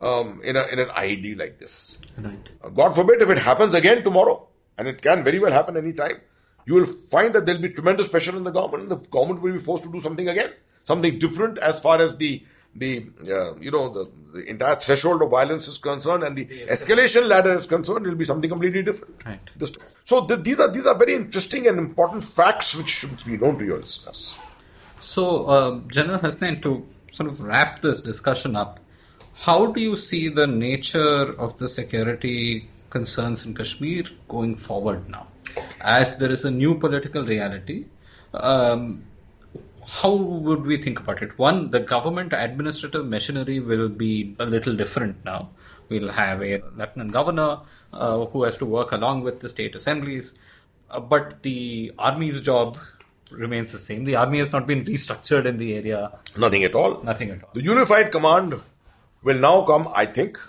um, in, a, in an IED like this. Right. Uh, God forbid if it happens again tomorrow, and it can very well happen any time, you will find that there will be tremendous pressure on the government, and the government will be forced to do something again, something different as far as the the uh, you know the, the entire threshold of violence is concerned, and the escalation ladder is concerned. It will be something completely different. Right. This, so th- these are these are very interesting and important facts which should be known to your listeners. So, uh, General Hasnain, to sort of wrap this discussion up, how do you see the nature of the security concerns in Kashmir going forward now? As there is a new political reality, um, how would we think about it? One, the government administrative machinery will be a little different now. We'll have a lieutenant governor uh, who has to work along with the state assemblies, uh, but the army's job remains the same. The army has not been restructured in the area, Nothing at all. nothing at all. The unified command will now come, I think,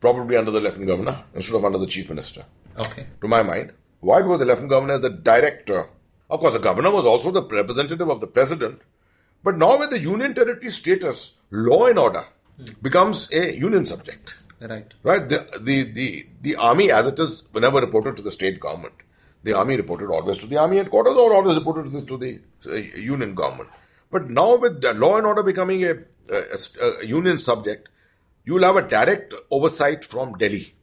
probably under the lieutenant governor instead of under the chief minister. Okay. to my mind. Why? Because the lieutenant governor is the director. Of course, the governor was also the representative of the president. But now, with the union territory status, law and order becomes a union subject. Right. Right? The, the, the, the army, as it is, whenever reported to the state government, the army reported always to the army headquarters or always reported to the, to the uh, union government. But now, with the law and order becoming a, a, a union subject, you will have a direct oversight from Delhi.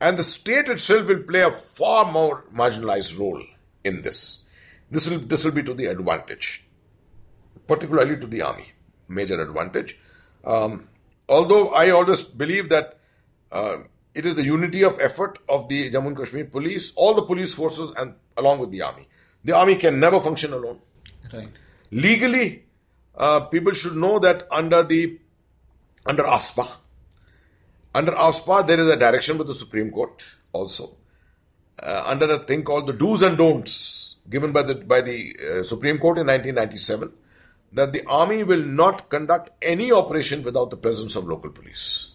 And the state itself will play a far more marginalized role in this. This will, this will be to the advantage, particularly to the army, major advantage. Um, although I always believe that uh, it is the unity of effort of the Jammu and Kashmir police, all the police forces, and along with the army. The army can never function alone. Right. Legally, uh, people should know that under the under AFSPA, under AFSPA there is a direction with the Supreme Court also. Uh, under a thing called the do's and don'ts given by the by the uh, Supreme Court in 1997, that the army will not conduct any operation without the presence of local police.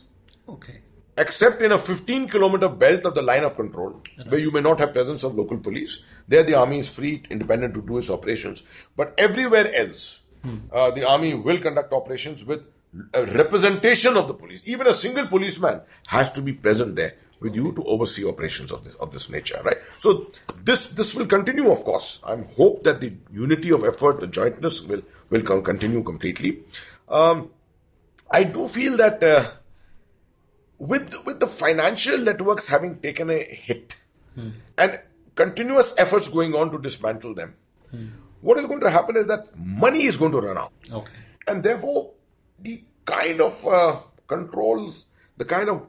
Okay. except in a 15 kilometer belt of the line of control where you may not have presence of local police there the army is free independent to do its operations. But everywhere else uh, the army will conduct operations with a representation of the police. Even a single policeman has to be present there with you to oversee operations of this of this nature right? So this this will continue of course. I hope that the unity of effort the jointness will will con- continue completely. Um, i do feel that uh, with with the financial networks having taken a hit and continuous efforts going on to dismantle them, what is going to happen is that money is going to run out, Okay. and therefore the kind of uh, controls, the kind of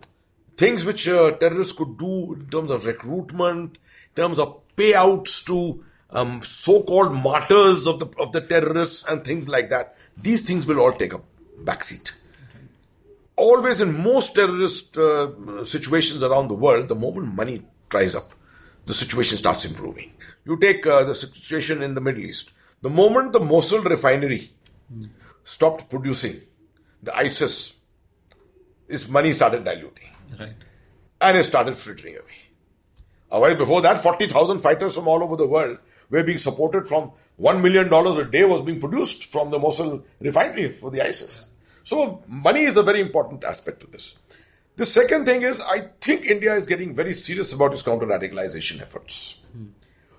things which uh, terrorists could do in terms of recruitment, in terms of payouts to um, so-called martyrs of the of the terrorists and things like that, these things will all take a backseat always in most terrorist uh, situations around the world, the moment money dries up, the situation starts improving. You take uh, the situation in the Middle East. The moment the Mosul refinery stopped producing, the ISIS, its money started diluting Right. and it started frittering away. A while before that, 40,000 fighters from all over the world were being supported from $1 million a day was being produced from the Mosul refinery for the ISIS. So money is a very important aspect to this. The second thing is, I think India is getting very serious about its counter-radicalization efforts. Hmm.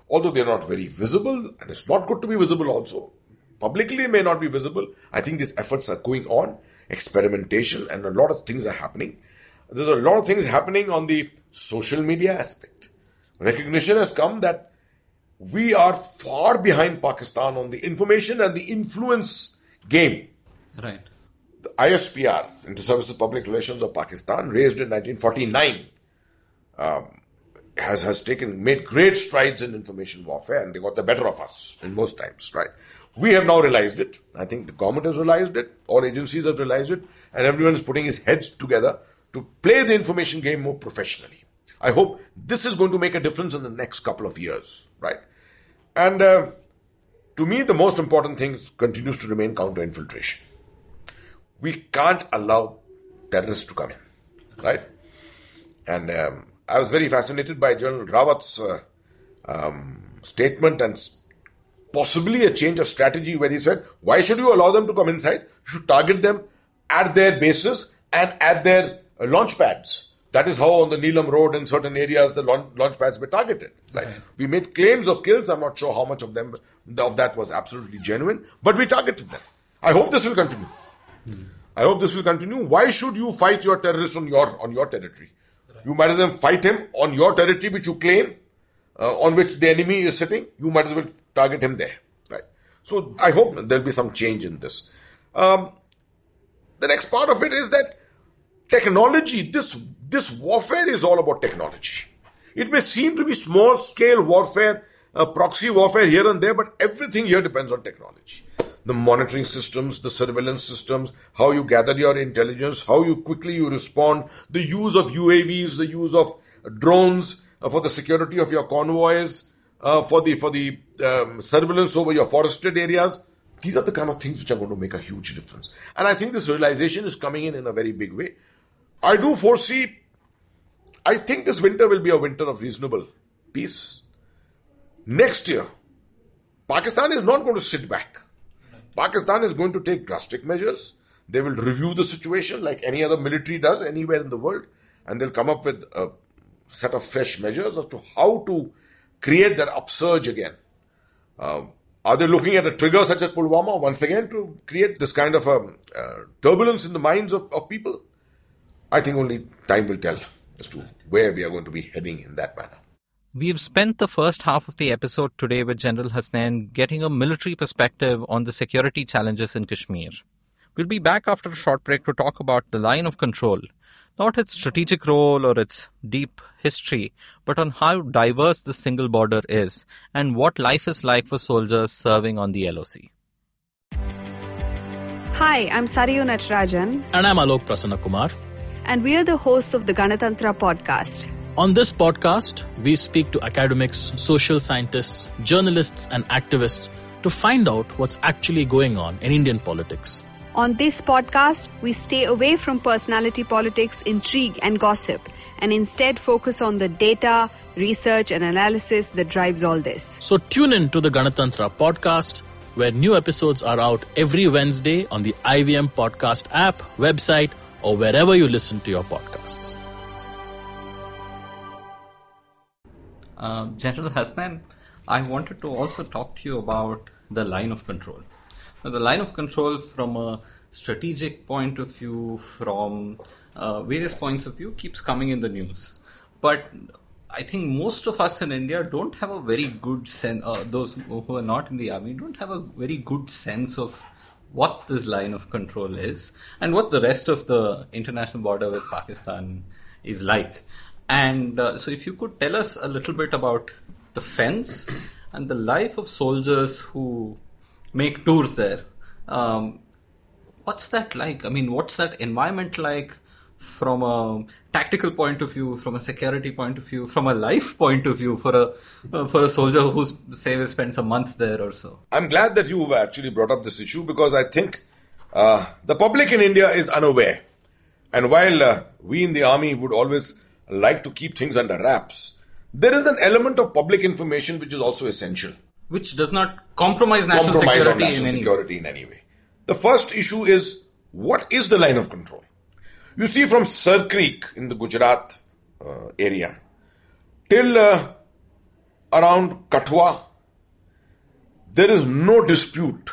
Although they're not very visible, and it's not good to be visible also. Publicly may not be visible. I think these efforts are going on, experimentation, and a lot of things are happening. There's a lot of things happening on the social media aspect. Recognition has come that we are far behind Pakistan on the information and the influence game. Right. The ISPR, Inter Services Public Relations of Pakistan, raised in 1949, um, has has taken made great strides in information warfare, and they got the better of us in most times. Right. We have now realized it. I think the government has realized it, all agencies have realized it, and everyone is putting his heads together to play the information game more professionally. I hope this is going to make a difference in the next couple of years, right? And uh, to me, the most important thing continues to remain counter infiltration. We can't allow terrorists to come in, right? And um, I was very fascinated by General Rawat's uh, um, statement and possibly a change of strategy where he said, Why should you allow them to come inside? You should target them at their bases and at their uh, launch pads. That is how on the Neelam Road in certain areas the launch, launch pads were targeted. Like we made claims of kills. I'm not sure how much of them of that was absolutely genuine, but we targeted them. I hope this will continue. I hope this will continue. Why should you fight your terrorist on your on your territory? You might as well fight him on your territory, which you claim, uh, on which the enemy is sitting. You might as well target him there. Right. So I hope there'll be some change in this. Um, the next part of it is that technology. This this warfare is all about technology. It may seem to be small scale warfare, uh, proxy warfare here and there, but everything here depends on technology. The monitoring systems, the surveillance systems, how you gather your intelligence, how you quickly you respond, the use of UAVs, the use of drones uh, for the security of your convoys, uh, for the for the um, surveillance over your forested areas. These are the kind of things which are going to make a huge difference. And I think this realization is coming in in a very big way. I do foresee I think this winter will be a winter of reasonable peace. Next year, Pakistan is not going to sit back. Pakistan is going to take drastic measures. They will review the situation like any other military does anywhere in the world, and they'll come up with a set of fresh measures as to how to create that upsurge again. Uh, are they looking at a trigger such as Pulwama once again to create this kind of um, uh, turbulence in the minds of, of people? I think only time will tell as to where we are going to be heading in that manner. We've spent the first half of the episode today with General Hasnain getting a military perspective on the security challenges in Kashmir. We'll be back after a short break to talk about the line of control, not its strategic role or its deep history, but on how diverse the single border is and what life is like for soldiers serving on the LOC. Hi, I'm Sarayu Natarajan, And I'm Alok Prasanna Kumar. And we are the hosts of the Ganatantra podcast. On this podcast, we speak to academics, social scientists, journalists, and activists to find out what's actually going on in Indian politics. On this podcast, we stay away from personality politics, intrigue, and gossip, and instead focus on the data, research, and analysis that drives all this. So tune in to the Ganatantra podcast, where new episodes are out every Wednesday on the IVM Podcast app, website, or wherever you listen to your podcasts. Uh, General Hasnain, I wanted to also talk to you about the line of control. Now, the line of control from a strategic point of view, from uh, various points of view, keeps coming in the news. But I think most of us in India don't have a very good sense, uh, those who are not in the army don't have a very good sense of what this line of control is and what the rest of the international border with Pakistan is like. And uh, so, if you could tell us a little bit about the fence and the life of soldiers who make tours there. Um, what's that like? I mean, what's that environment like from a tactical point of view, from a security point of view, from a life point of view for a uh, for a soldier who's say spends a month there or so? I'm glad that you've actually brought up this issue because I think uh, the public in India is unaware. And while uh, we in the army would always like to keep things under wraps, there is an element of public information which is also essential. Which does not compromise national Compromise security national in any security in any way. The first issue is what is the line of control? You see, from Sir Creek in the Gujarat uh, area till uh, around Kathua, there is no dispute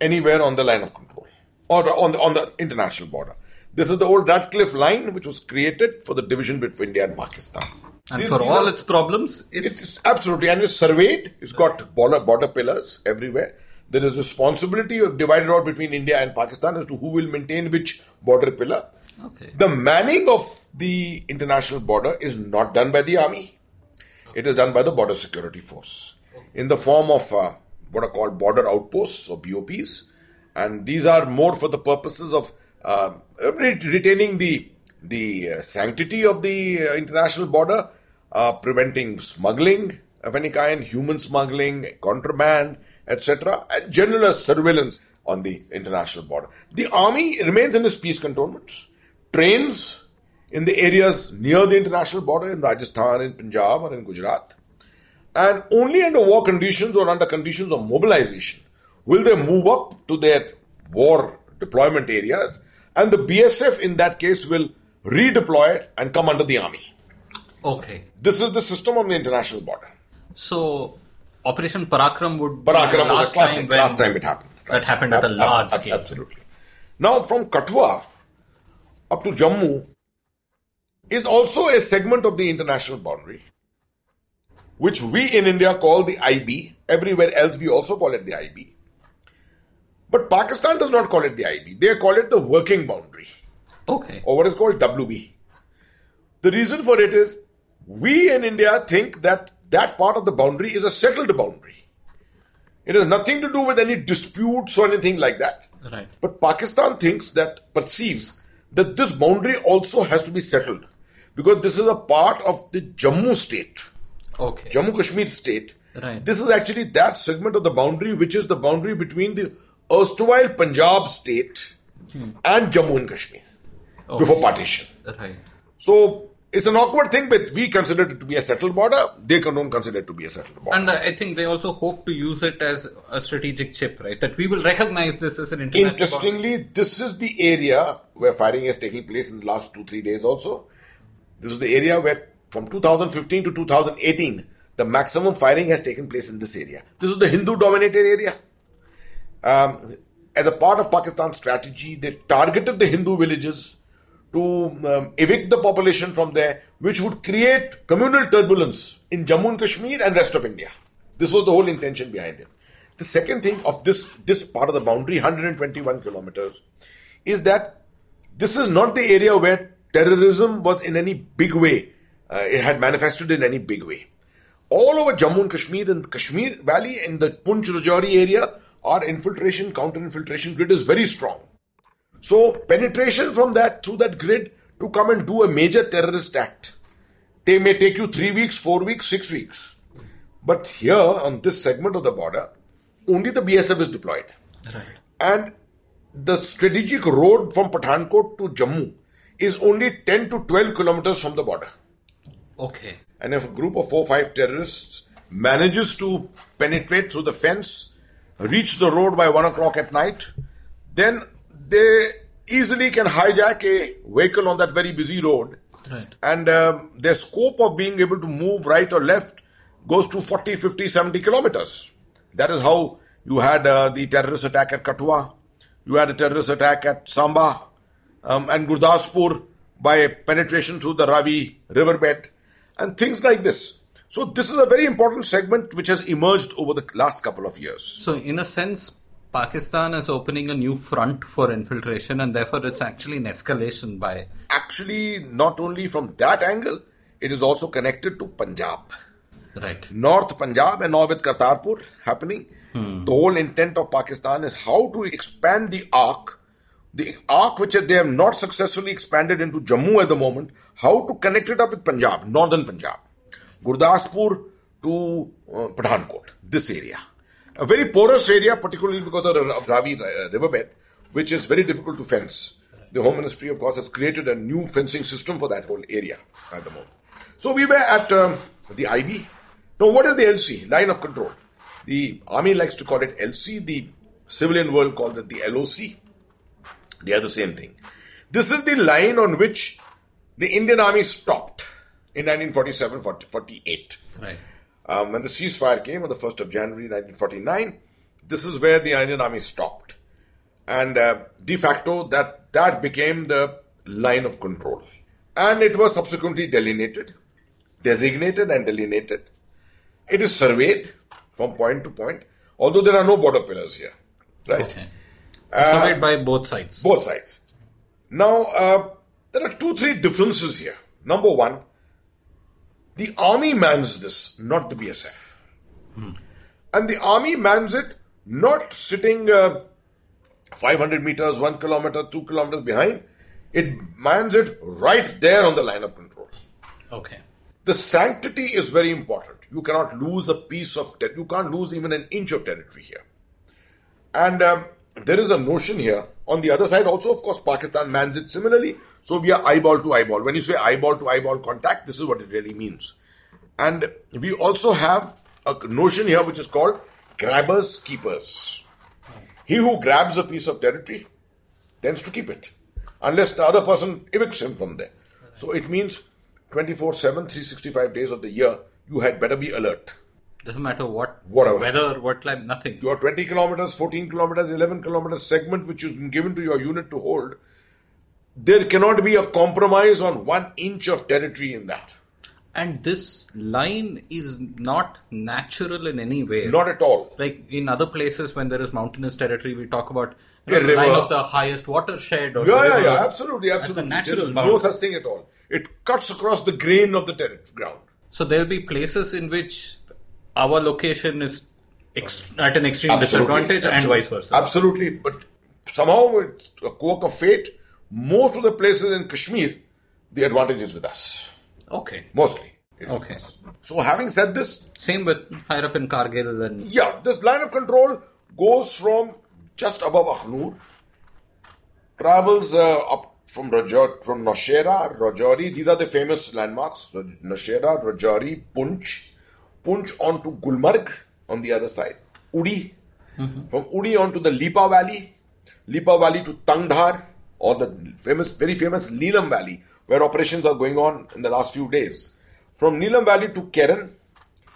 anywhere on the line of control or on the, on the international border. This is the old Radcliffe line, which was created for the division between India and Pakistan. And These- for these all are- its problems, it's, it's absolutely, and it's surveyed. It's got border, border pillars everywhere. There is responsibility divided out between India and Pakistan as to who will maintain which border pillar. Okay. The manning of the international border is not done by the army. It is done by the border security force in the form of uh, what are called border outposts or BOPs, and these are more for the purposes of uh, re- retaining the the uh, sanctity of the uh, international border, uh, preventing smuggling of any kind, human smuggling, contraband, etc., and general surveillance on the international border. The army remains in its peace cantonments, trains in the areas near the international border in Rajasthan, in Punjab, or in Gujarat. And only under war conditions or under conditions of mobilization will they move up to their war deployment areas, and the BSF in that case will redeploy it and come under the army. Okay. This is the system on the international border. So Operation Parakram would be Parakram was a last classic. time last time it happened. that happened at a Ab- large ab- scale. Absolutely. Now, from Kathua up to Jammu is also a segment of the international boundary, which we in India call the IB. Everywhere else, we also call it the IB. But Pakistan does not call it the IB. They call it the working boundary, Okay. or what is called WB. The reason for it is we in India think that that part of the boundary is a settled boundary. It has nothing to do with any disputes or anything like that. Right. But Pakistan thinks that, perceives that this boundary also has to be settled because this is a part of the Jammu state, Okay. Jammu Kashmir state. Right. This is actually that segment of the boundary which is the boundary between the erstwhile Punjab state hmm. and Jammu and Kashmir before Okay. partition. Right. So it's an awkward thing, but we consider it to be a settled border. They don't consider it to be a settled border. And uh, I think they also hope to use it as a strategic chip, right? That we will recognize this as an international. Interestingly, this is the area where firing is taking place in the last two, three days also. This is the area where from 2015 to 2018, the maximum firing has taken place in this area. This is the Hindu dominated area. Um, as a part of Pakistan's strategy, they targeted the Hindu villages to um, evict the population from there, which would create communal turbulence in Jammu and Kashmir and rest of India. This was the whole intention behind it. The second thing of this this part of the boundary, 121 kilometers, is that this is not the area where terrorism was in any big way. Uh, it had manifested in any big way. All over Jammu and Kashmir and Kashmir Valley in the Poonch Rajouri area, our infiltration, counter infiltration grid is very strong. So penetration from that through that grid to come and do a major terrorist act, they may take you three weeks, four weeks, six weeks. But here on this segment of the border, only the BSF is deployed. Right. And the strategic road from Pathankot to Jammu is only 10 to 12 kilometers from the border. Okay. And if a group of four or five terrorists manages to penetrate through the fence, reach the road by one o'clock at night, then they easily can hijack a vehicle on that very busy road. Right. And um, their scope of being able to move right or left goes to 40, 50, 70 kilometers. That is how you had uh, the terrorist attack at Kathua, you had a terrorist attack at Samba um, and Gurdaspur by penetration through the Ravi riverbed and things like this. So this is a very important segment which has emerged over the last couple of years. So, in a sense, Pakistan is opening a new front for infiltration, and therefore it's actually an escalation by. Actually, not only from that angle, it is also connected to Punjab. Right. North Punjab and now with Kartarpur happening. The whole intent of Pakistan is how to expand the arc, the arc which they have not successfully expanded into Jammu at the moment, how to connect it up with Punjab, northern Punjab, Gurdaspur to uh, Pathankot, this area. A very porous area, particularly because of the Ravi uh, riverbed, which is very difficult to fence. The Home Ministry, of course, has created a new fencing system for that whole area at the moment. So we were at um, the IB. Now, what is the LC? Line of control. The army likes to call it LC. The civilian world calls it the LOC. They are the same thing. This is the line on which the Indian army stopped in 1947 48. Right. Um, when the ceasefire came on the 1st of January 1949, this is where the Indian army stopped. And uh, de facto, that, that became the line of control. And it was subsequently delineated, designated, and delineated. It is surveyed from point to point, although there are no border pillars here. Right? Okay. Surveyed by both sides. Both sides. Now, uh, there are two, three differences here. Number one, the army mans this, not the BSF. And the army mans it not sitting uh, 500 meters, 1 kilometer, 2 kilometers behind. It mans it right there on the line of control. Okay. The sanctity is very important. You cannot lose a piece of ter- you can't lose even an inch of territory here. And um, there is a notion here on the other side also, of course, Pakistan mans it similarly. So we are eyeball to eyeball. When you say eyeball to eyeball contact, this is what it really means. And we also have a notion here which is called grabbers keepers. He who grabs a piece of territory tends to keep it, unless the other person evicts him from there. So it means 24 7, 365 days of the year, you had better be alert. Doesn't matter what, Whatever. weather, what climate, nothing. Your 20 kilometers, 14 kilometers, 11 kilometers segment which been given to your unit to hold, there cannot be a compromise on one inch of territory in that. And this line is not natural in any way. Not at all. like in other places when there is mountainous territory, we talk about you know, the line of the highest watershed. Or Yeah, yeah, yeah, absolutely, absolutely. the natural There is no such thing at all. It cuts across the grain of the terri ground. So there'll be places in which our location is ex- at an extreme Absolutely, disadvantage and vice versa. Absolutely, but somehow it's a quirk of fate. Most of the places in Kashmir, the advantage is with us. Okay. Mostly. Okay. So having said this, Same with higher up in Kargil and Yeah, this line of control goes from just above Akhnur, travels uh, up from Raja, from Nowshera, Rajouri. These are the famous landmarks: Nowshera, Rajouri, Poonch, Poonch on to Gulmarg on the other side, Uri, mm-hmm. from Uri on to the Lipa Valley, Lipa Valley to Tangdhar, or the famous, very famous Neelam Valley, where operations are going on in the last few days. From Neelam Valley to Keran,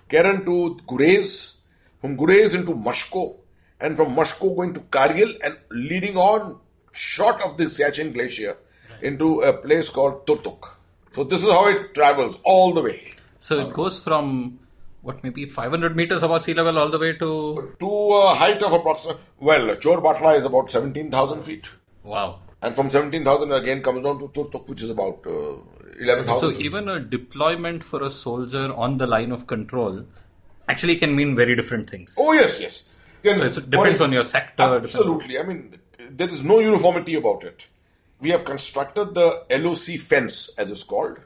Keran to Gurez, from Gurez into Mushkoh, and from Mushkoh going to Kargil and leading on short of the Siachen Glacier into a place called Turtuk. So this is how it travels all the way. So it goes from what maybe 500 meters above sea level all the way to to a height of approximately, well, Chorbat La is about 17,000 feet. wow. And from 17,000 again comes down to Turtuk, which is about uh, 11,000. So feet. even a deployment for a soldier on the line of control actually can mean very different things. Oh yes, yes. Yes, So it depends on your sector, Absolutely. I mean, there is no uniformity about it. We have constructed the LOC fence, as it's called,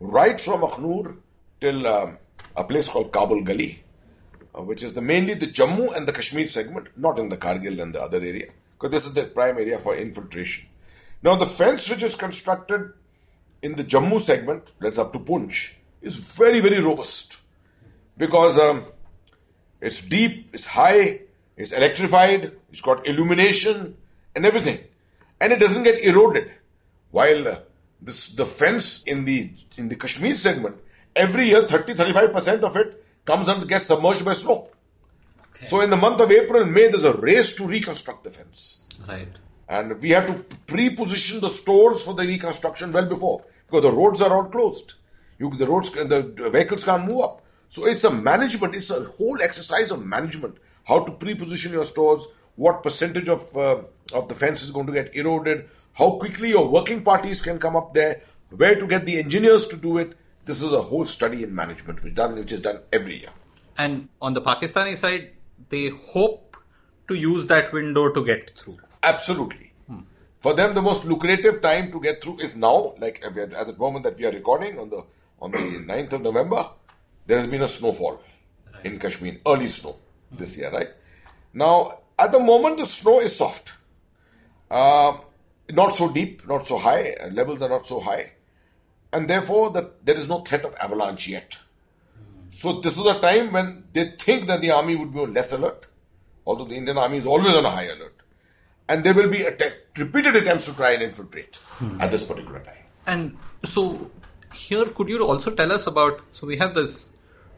right from Akhnur till um, a place called Kabul Gali, uh, which is the mainly the Jammu and the Kashmir segment, not in the Kargil and the other area, because this is the prime area for infiltration. Now, the fence which is constructed in the Jammu segment, that's up to Poonch, is very, very robust because um, it's deep, it's high, it's electrified, it's got illumination and everything, and it doesn't get eroded. While uh, this the fence in the in the Kashmir segment, every year 30 35 percent of it comes and gets submerged by snow. So in the month of April and May, there's a race to reconstruct the fence. Right. And we have to pre-position the stores for the reconstruction well before because the roads are all closed. You, the roads, the vehicles can't move up. So it's a management. It's a whole exercise of management. How to pre-position your stores, what percentage of uh, of the fence is going to get eroded, how quickly your working parties can come up there, where to get the engineers to do it. This is a whole study in management which done which is done every year. And on the Pakistani side, they hope to use that window to get through. Absolutely. For them, the most lucrative time to get through is now. Like at the moment that we are recording on the on the 9th of November, there has been a snowfall in Kashmir, early snow this year, right? Now, at the moment, the snow is soft, Um not so deep, not so high. uh, Levels are not so high, and therefore, that there is no threat of avalanche yet. So this is a time when they think that the army would be on less alert, although the Indian army is always on a high alert and there will be atta- repeated attempts to try and infiltrate at this particular time. And so here, could you also tell us about? So we have this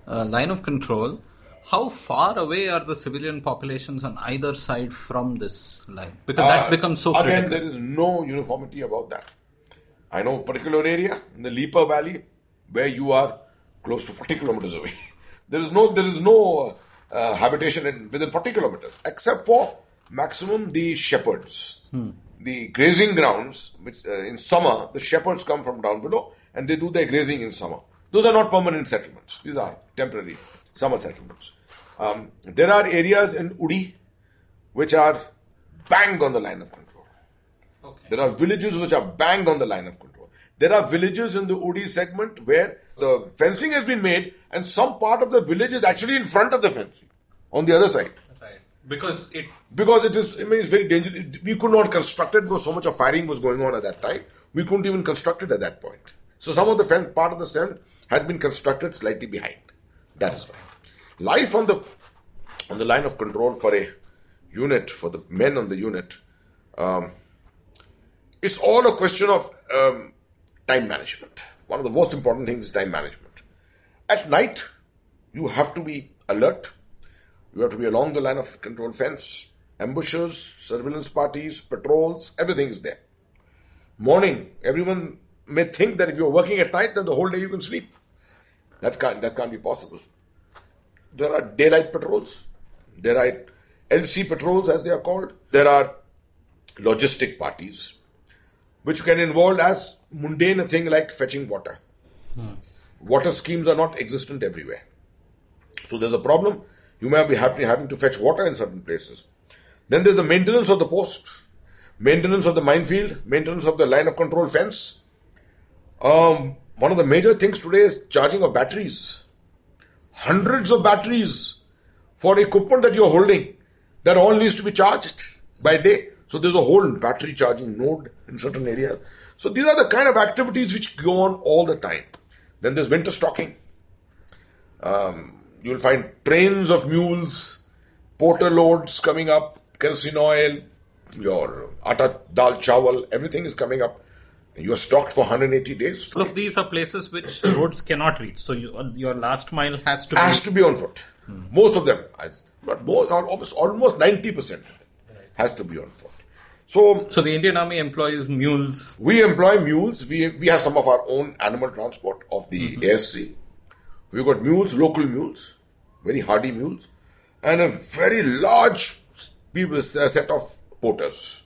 uh, line of control. How far away are the civilian populations on either side from this line? Because that Uh, becomes so again, critical. there is no uniformity about that. I know a particular area in the Lipa Valley where you are close to 40 kilometers away. There is no there is no uh, habitation in, within 40 kilometers except for maximum the shepherds. The grazing grounds, which uh, in summer the shepherds come from down below and they do their grazing in summer. Those are not permanent settlements. These are temporary summer settlements. Um, there are areas in Uri which are bang on the line of control. There are villages which are bang on the line of control. There are villages in the Uri segment where the fencing has been made and some part of the village is actually in front of the fencing on the other side. Right. Because it Because it is, I mean, it's very dangerous. We could not construct it because so much of firing was going on at that time. We couldn't even construct it at that point. So some of the fence, part of the fence had been constructed slightly behind. That is why. Life on the on the line of control for a unit, for the men on the unit, um, it's all a question of um, time management. One of the most important things is time management. At night, you have to be alert. You have to be along the line of control fence, ambushes, surveillance parties, patrols, everything is there. Morning, everyone may think that if you're working at night, then the whole day you can sleep. That can't, that can't be possible. There are daylight patrols. There are LC patrols, as they are called. There are logistic parties, which can involve as mundane a thing like fetching water. Water schemes are not existent everywhere. So there's a problem. You may be having to fetch water in certain places. Then there's the maintenance of the post, maintenance of the minefield, maintenance of the line of control fence. Um, one of the major things today is charging of batteries. Hundreds of batteries for equipment that you're holding that all needs to be charged by day. So there's a whole battery charging node in certain areas. So these are the kind of activities which go on all the time. Then there's winter stocking. Um, you'll find trains of mules, porter loads coming up, kerosene oil, your atta, dal, chawal, everything is coming up. You are stocked for 180 days. all of these are places which roads cannot reach. So you, your last mile has to has be to be on foot. Most of them, but most, almost almost 90% has to be on foot. So So the Indian Army employs mules. we employ mules. We, we have some of our own animal transport of the ASC. We've got mules, local mules, very hardy mules, and a very large people, set of porters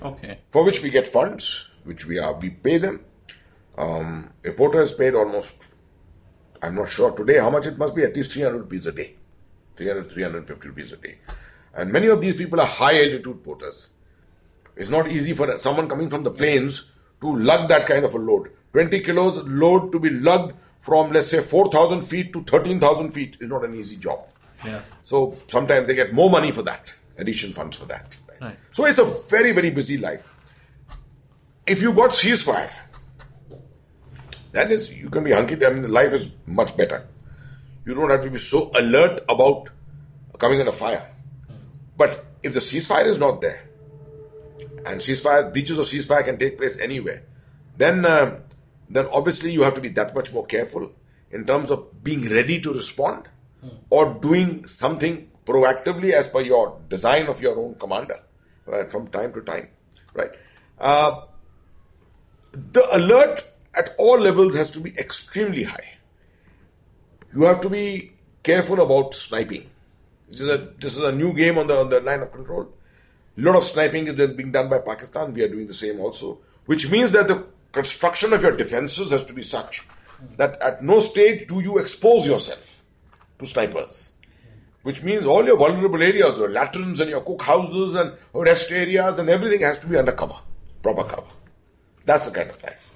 Okay. for which we get funds, which we are we pay them. Um, a porter is paid almost, I'm not sure today how much it must be, at least 300 rupees a day, 300, 350 rupees a day. And many of these people are high altitude porters. It's not easy for someone coming from the plains to lug that kind of a load. 20 kilos load to be lugged from, let's say, 4,000 feet to 13,000 feet is not an easy job. Yeah. So sometimes they get more money for that, addition funds for that. Right. So it's a very, very busy life. If you got ceasefire, that is, you can be hunky. I mean, life is much better. You don't have to be so alert about coming under fire. But if the ceasefire is not there, and ceasefire breaches of ceasefire can take place anywhere, then uh, then obviously you have to be that much more careful in terms of being ready to respond or doing something proactively as per your design of your own commander, right, from time to time, right. Uh, the alert at all levels has to be extremely high. You have to be careful about sniping. This is a this is a new game on the on the line of control. Lot of sniping is being done by Pakistan. We are doing the same also, which means that the construction of your defenses has to be such that at no stage do you expose yourself to snipers. Which means all your vulnerable areas, your latrines and your cook houses and rest areas and everything has to be under cover, proper cover. That's the kind of life.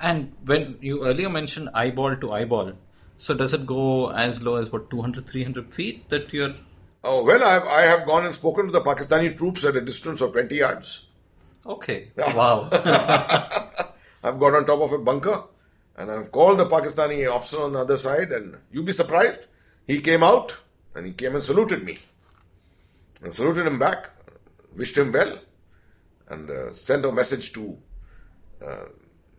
And when you earlier mentioned eyeball to eyeball, so does it go as low as what 200, 300 feet that you're? Oh, well, I have, I have gone and spoken to the Pakistani troops at a distance of 20 yards. Okay. Wow. I've got on top of a bunker and I've called the Pakistani officer on the other side, and you'll be surprised. He came out and he came and saluted me. And saluted him back, wished him well, and uh, sent a message to uh,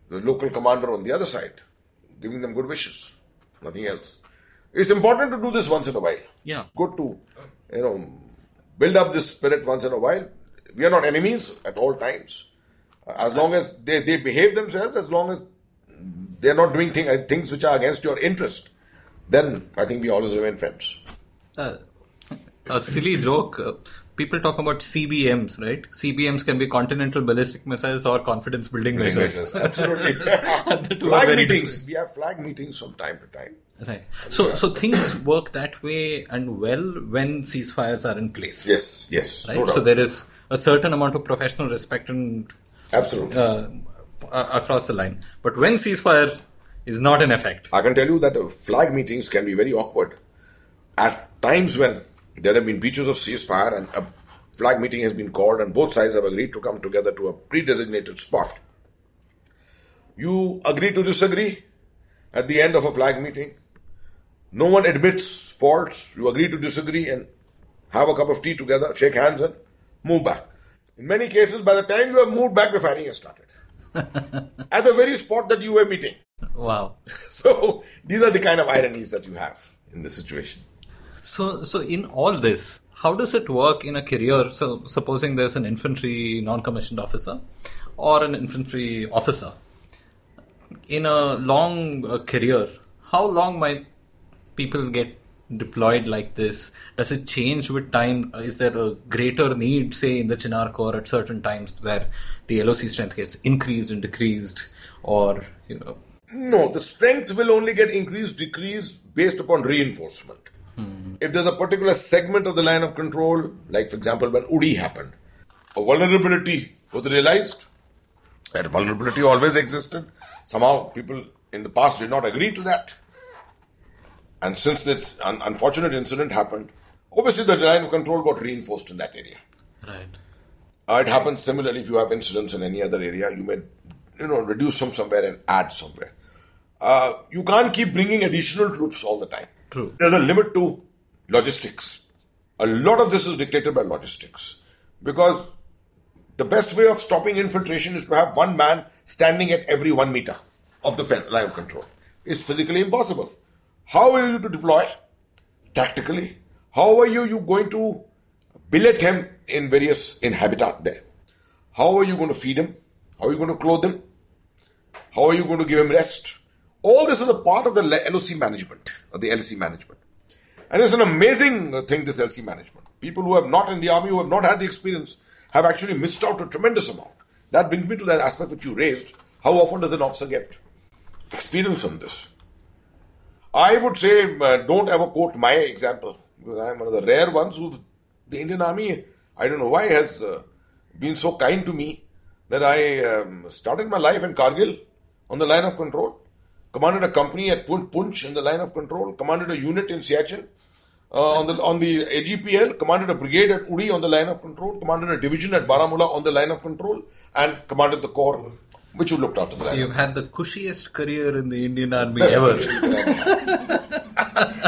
the local commander on the other side, giving them good wishes. Nothing else. It's important to do this once in a while. Yeah. Good to, you know, build up this spirit once in a while. We are not enemies at all times. As long as they, they behave themselves, as long as they're not doing thing, things which are against your interest, then I think we always remain friends. Uh, a silly joke. Uh, people talk about CBMs, right? CBMs can be continental ballistic missiles or confidence building measures. Absolutely. flag meetings. We have flag meetings from time to time. Right. So, so things work that way and well when ceasefires are in place. Yes, yes. Right. no so there is a certain amount of professional respect and Absolutely. uh, across the line. But when ceasefire is not in effect, I can tell you that flag meetings can be very awkward. At times when there have been breaches of ceasefire and a flag meeting has been called and both sides have agreed to come together to a pre-designated spot, you agree to disagree at the end of a flag meeting. No one admits faults. You agree to disagree and have a cup of tea together, shake hands, and move back. In many cases, by the time you have moved back, the firing has started. at the very spot that you were meeting. wow. So these are the kind of ironies that you have in this situation. So, so in all this, how does it work in a career? So, supposing there's an infantry non-commissioned officer or an infantry officer in a long uh, career, how long might people get deployed like this? Does it change with time? Is there a greater need, say, in the Chinar Corps at certain times where the LOC strength gets increased and decreased, or you know? No, the strength will only get increased, decreased based upon reinforcement. Hmm. If there's a particular segment of the line of control, like for example when Uri happened, a vulnerability was realized. That vulnerability always existed. Somehow people in the past did not agree to that. And since this un- unfortunate incident happened, obviously the line of control got reinforced in that area. Right. Uh, it happens similarly if you have incidents in any other area. You may, you know, reduce from somewhere and add somewhere. Uh, you can't keep bringing additional troops all the time. True. There's a limit to logistics. A lot of this is dictated by logistics because the best way of stopping infiltration is to have one man standing at every one meter of the line of control. It's physically impossible. How are you to deploy? Tactically. How are you, you going to billet him in various in habitat there? How are you going to feed him? How are you going to clothe him? How are you going to give him rest? All this is a part of the LOC management or the LC management. And it's an amazing uh, thing, this LC management. People who have not in the army, who have not had the experience, have actually missed out a tremendous amount. That brings me to that aspect which you raised. How often does an officer get experience on this? I would say uh, don't ever quote my example because I am one of the rare ones who the Indian Army, I don't know why, has uh, been so kind to me that I um, started my life in Kargil on the line of control, commanded a company at Poonch in the line of control, commanded a unit in Siachen uh, on the on the AGPL, commanded a brigade at Uri on the line of control, commanded a division at Baramulla on the line of control, and commanded the corps which you looked after the line. You've had the cushiest career in the Indian Army ever.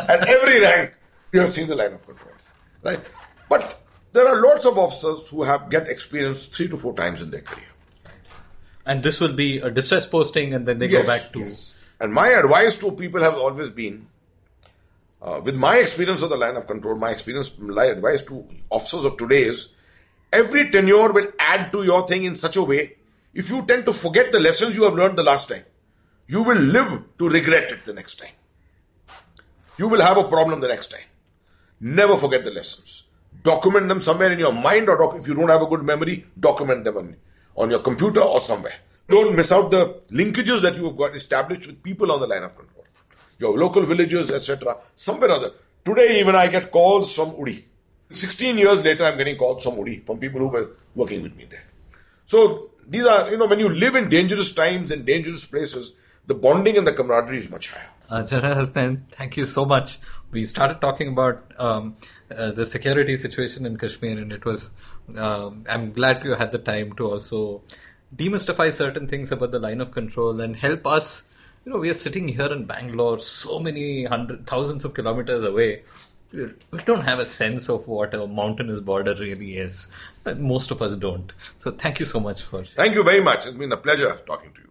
At every rank, you have seen the line of control, right? But there are lots of officers who have get experience three to four times in their career. and this will be a distress posting, and then they go back to. yes. And my advice to people has always been, uh, with my experience of the line of control, my experience, my advice to officers of today is, every tenure will add to your thing in such a way. If you tend to forget the lessons you have learned the last time, you will live to regret it the next time. You will have a problem the next time. Never forget the lessons. Document them somewhere in your mind, or doc- if you don't have a good memory, document them on, on your computer or somewhere. Don't miss out the linkages that you have got established with people on the line of control. Your local villagers, etc. Somewhere or other. Today, even I get calls from Uri. 16 years later, I'm getting calls from Uri, from people who were working with me there. So these are, you know, when you live in dangerous times and dangerous places, the bonding and the camaraderie is much higher. Uh, Hasnain, thank you so much. We started talking about um, uh, the security situation in Kashmir, and it was. Um, I'm glad you had the time to also demystify certain things about the line of control and help us. You know, we are sitting here in Bangalore, so many hundred thousands of kilometers away. We we don't have a sense of what a mountainous border really is. But most of us don't. So, thank you so much for. Thank you very much. It's been a pleasure talking to you.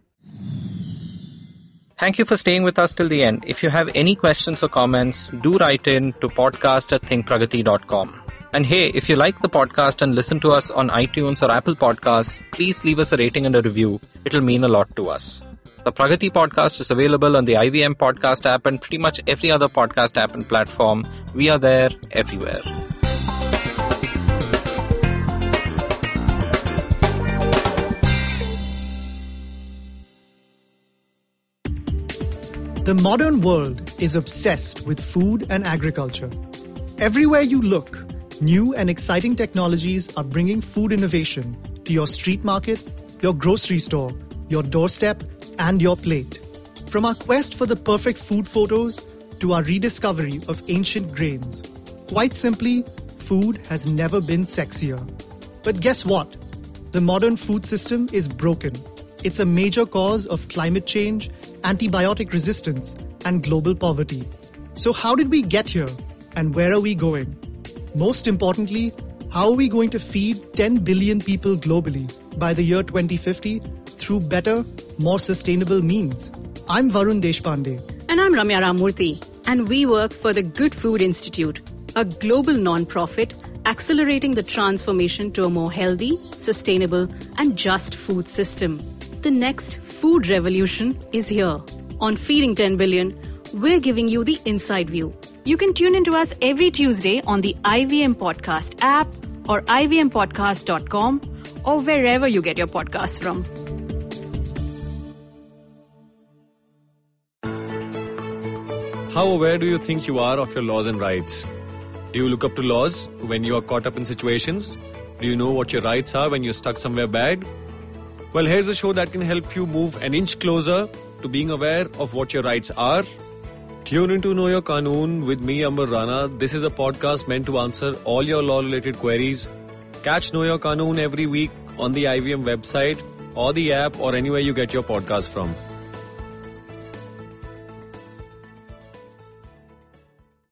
Thank you for staying with us till the end. If you have any questions or comments, do write in to podcast at thinkpragati.com. And hey, if you like the podcast and listen to us on iTunes or Apple Podcasts, please leave us a rating and a review. It'll mean a lot to us. The Pragati podcast is available on the IVM podcast app and pretty much every other podcast app and platform. We are there everywhere. The modern world is obsessed with food and agriculture. Everywhere you look, new and exciting technologies are bringing food innovation to your street market, your grocery store, your doorstep, and your plate. From our quest for the perfect food photos to our rediscovery of ancient grains. Quite simply, food has never been sexier. But guess what? The modern food system is broken. It's a major cause of climate change, antibiotic resistance, and global poverty. So, how did we get here and where are we going? Most importantly, how are we going to feed 10 billion people globally by the year 2050 through better, more sustainable means? I'm Varun Deshpande. And I'm Ramya Ramurthy, and we work for the Good Food Institute, a global nonprofit accelerating the transformation to a more healthy, sustainable, and just food system. The next food revolution is here. On Feeding 10 Billion, we're giving you the inside view. You can tune into us every Tuesday on the IVM Podcast app or ivmpodcast.com or wherever you get your podcasts from. How aware do you think you are of your laws and rights? Do you look up to laws when you are caught up in situations? Do you know what your rights are when you're stuck somewhere bad? Well, here's a show that can help you move an inch closer to being aware of what your rights are. Tune into Know Your Kanoon with me, Amber Rana. This is a podcast meant to answer all your law related queries. Catch Know Your Kanoon every week on the IVM website or the app or anywhere you get your podcast from.